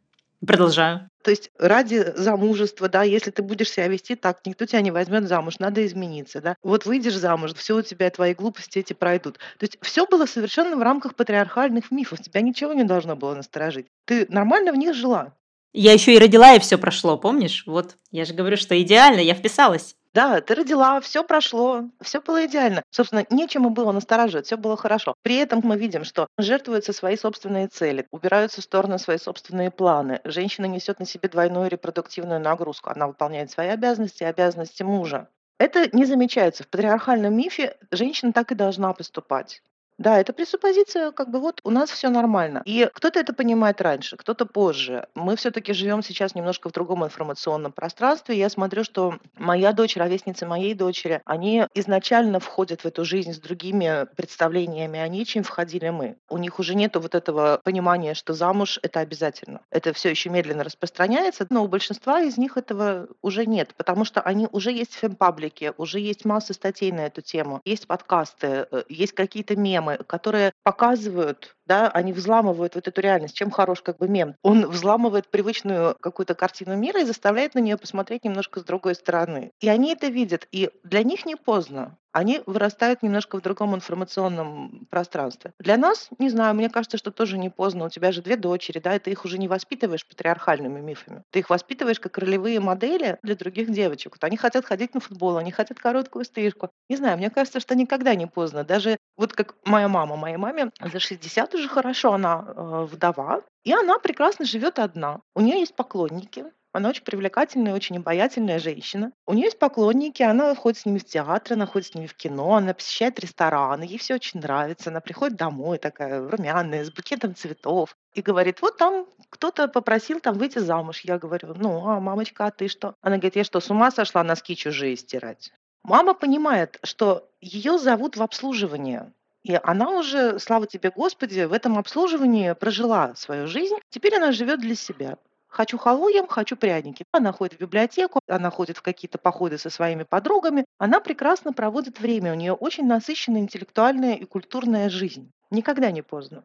Продолжаю. То есть ради замужества, да, если ты будешь себя вести так, никто тебя не возьмет замуж, надо измениться, да. Вот выйдешь замуж, все у тебя, твои глупости эти пройдут. То есть все было совершенно в рамках патриархальных мифов, тебя ничего не должно было насторожить. Ты нормально в них жила. Я еще и родила, и все прошло, помнишь? Вот, я же говорю, что идеально, я вписалась. Да, ты родила, все прошло, все было идеально. Собственно, нечему было настораживать, все было хорошо. При этом мы видим, что жертвуются свои собственные цели, убираются в сторону свои собственные планы. Женщина несет на себе двойную репродуктивную нагрузку. Она выполняет свои обязанности и обязанности мужа. Это не замечается. В патриархальном мифе женщина так и должна поступать. Да, это пресуппозиция, как бы вот у нас все нормально. И кто-то это понимает раньше, кто-то позже. Мы все-таки живем сейчас немножко в другом информационном пространстве. Я смотрю, что моя дочь, ровесницы моей дочери, они изначально входят в эту жизнь с другими представлениями о ней, чем входили мы. У них уже нету вот этого понимания, что замуж это обязательно. Это все еще медленно распространяется, но у большинства из них этого уже нет, потому что они уже есть в фемпаблике, уже есть масса статей на эту тему, есть подкасты, э, есть какие-то мемы, мемы, которые показывают да, они взламывают вот эту реальность. Чем хорош как бы мем? Он взламывает привычную какую-то картину мира и заставляет на нее посмотреть немножко с другой стороны. И они это видят, и для них не поздно. Они вырастают немножко в другом информационном пространстве. Для нас, не знаю, мне кажется, что тоже не поздно. У тебя же две дочери, да, и ты их уже не воспитываешь патриархальными мифами. Ты их воспитываешь как ролевые модели для других девочек. Вот они хотят ходить на футбол, они хотят короткую стрижку. Не знаю, мне кажется, что никогда не поздно. Даже вот как моя мама, моей маме за 60 уже хорошо, она э, вдова, и она прекрасно живет одна. У нее есть поклонники, она очень привлекательная, очень обаятельная женщина. У нее есть поклонники, она ходит с ними в театр, она ходит с ними в кино, она посещает рестораны, ей все очень нравится. Она приходит домой такая румяная, с букетом цветов и говорит, вот там кто-то попросил там выйти замуж. Я говорю, ну, а мамочка, а ты что? Она говорит, я что, с ума сошла носки чужие стирать? Мама понимает, что ее зовут в обслуживание. И она уже, слава тебе, Господи, в этом обслуживании прожила свою жизнь. Теперь она живет для себя. Хочу халву ем, хочу пряники. Она ходит в библиотеку, она ходит в какие-то походы со своими подругами. Она прекрасно проводит время. У нее очень насыщенная интеллектуальная и культурная жизнь. Никогда не поздно.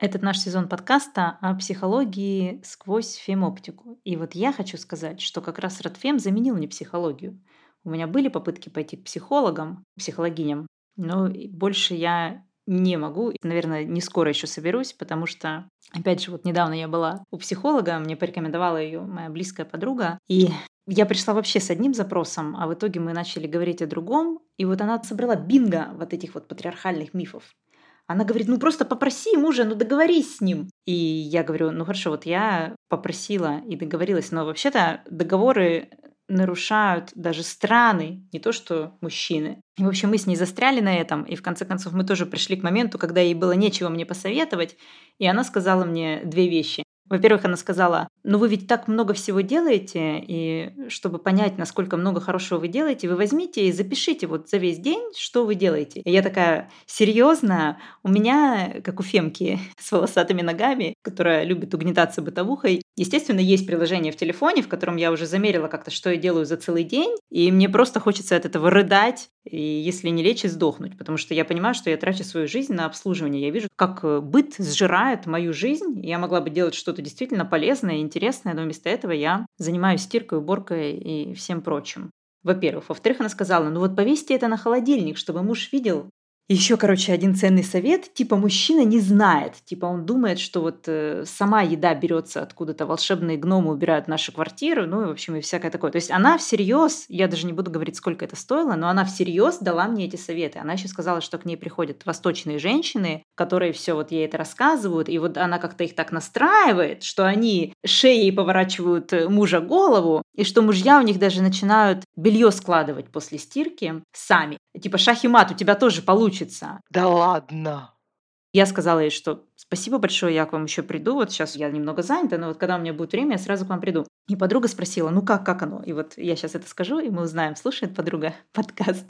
Этот наш сезон подкаста о психологии сквозь фемоптику. И вот я хочу сказать, что как раз Ротфем заменил мне психологию. У меня были попытки пойти к психологам, психологиням, но больше я не могу. Наверное, не скоро еще соберусь, потому что, опять же, вот недавно я была у психолога, мне порекомендовала ее моя близкая подруга, и я пришла вообще с одним запросом, а в итоге мы начали говорить о другом, и вот она собрала бинго вот этих вот патриархальных мифов. Она говорит, ну просто попроси мужа, ну договорись с ним. И я говорю, ну хорошо, вот я попросила и договорилась, но вообще-то договоры нарушают даже страны, не то что мужчины. И, в общем, мы с ней застряли на этом, и в конце концов мы тоже пришли к моменту, когда ей было нечего мне посоветовать, и она сказала мне две вещи. Во-первых, она сказала, ну вы ведь так много всего делаете, и чтобы понять, насколько много хорошего вы делаете, вы возьмите и запишите вот за весь день, что вы делаете. И я такая, серьезно, у меня, как у Фемки с волосатыми ногами, которая любит угнетаться бытовухой, естественно, есть приложение в телефоне, в котором я уже замерила как-то, что я делаю за целый день, и мне просто хочется от этого рыдать, и если не лечь, и сдохнуть, потому что я понимаю, что я трачу свою жизнь на обслуживание. Я вижу, как быт сжирает мою жизнь, я могла бы делать что-то действительно полезное и интересное, но вместо этого я занимаюсь стиркой, уборкой и всем прочим. Во-первых. Во-вторых, она сказала, ну вот повесьте это на холодильник, чтобы муж видел, еще, короче, один ценный совет. Типа мужчина не знает. Типа он думает, что вот э, сама еда берется откуда-то, волшебные гномы убирают наши квартиры, ну и, в общем, и всякое такое. То есть она всерьез, я даже не буду говорить, сколько это стоило, но она всерьез дала мне эти советы. Она еще сказала, что к ней приходят восточные женщины, которые все вот ей это рассказывают, и вот она как-то их так настраивает, что они шеей поворачивают э, мужа голову, и что мужья у них даже начинают белье складывать после стирки сами. Типа шахимат, у тебя тоже получится получится. Да ладно. Я сказала ей, что спасибо большое, я к вам еще приду. Вот сейчас я немного занята, но вот когда у меня будет время, я сразу к вам приду. И подруга спросила, ну как, как оно? И вот я сейчас это скажу, и мы узнаем, слушает подруга подкаст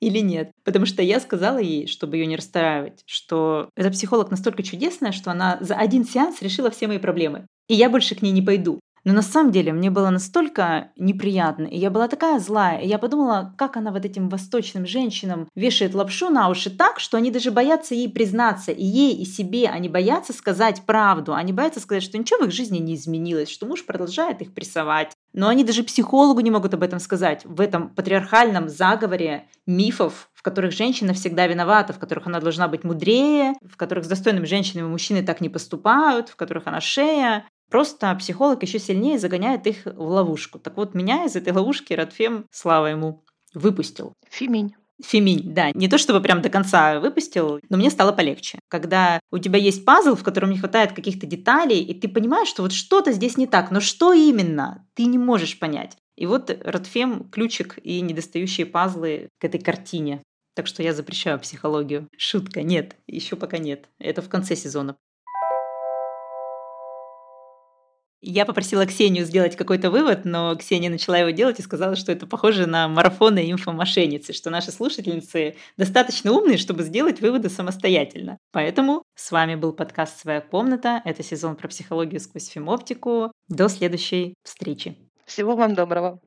или нет. Потому что я сказала ей, чтобы ее не расстраивать, что эта психолог настолько чудесная, что она за один сеанс решила все мои проблемы. И я больше к ней не пойду. Но на самом деле мне было настолько неприятно, и я была такая злая, и я подумала, как она вот этим восточным женщинам вешает лапшу на уши так, что они даже боятся ей признаться, и ей, и себе, они боятся сказать правду, они боятся сказать, что ничего в их жизни не изменилось, что муж продолжает их прессовать. Но они даже психологу не могут об этом сказать. В этом патриархальном заговоре мифов, в которых женщина всегда виновата, в которых она должна быть мудрее, в которых с достойными женщинами мужчины так не поступают, в которых она шея, Просто психолог еще сильнее загоняет их в ловушку. Так вот, меня из этой ловушки Радфем, слава ему, выпустил. Фиминь. Феминь, да. Не то чтобы прям до конца выпустил, но мне стало полегче. Когда у тебя есть пазл, в котором не хватает каких-то деталей, и ты понимаешь, что вот что-то здесь не так, но что именно, ты не можешь понять. И вот Радфем – ключик и недостающие пазлы к этой картине. Так что я запрещаю психологию. Шутка, нет, еще пока нет. Это в конце сезона. Я попросила Ксению сделать какой-то вывод, но Ксения начала его делать и сказала, что это похоже на марафоны инфомошенницы, что наши слушательницы достаточно умные, чтобы сделать выводы самостоятельно. Поэтому с вами был подкаст «Своя комната». Это сезон про психологию сквозь фемоптику. До следующей встречи. Всего вам доброго.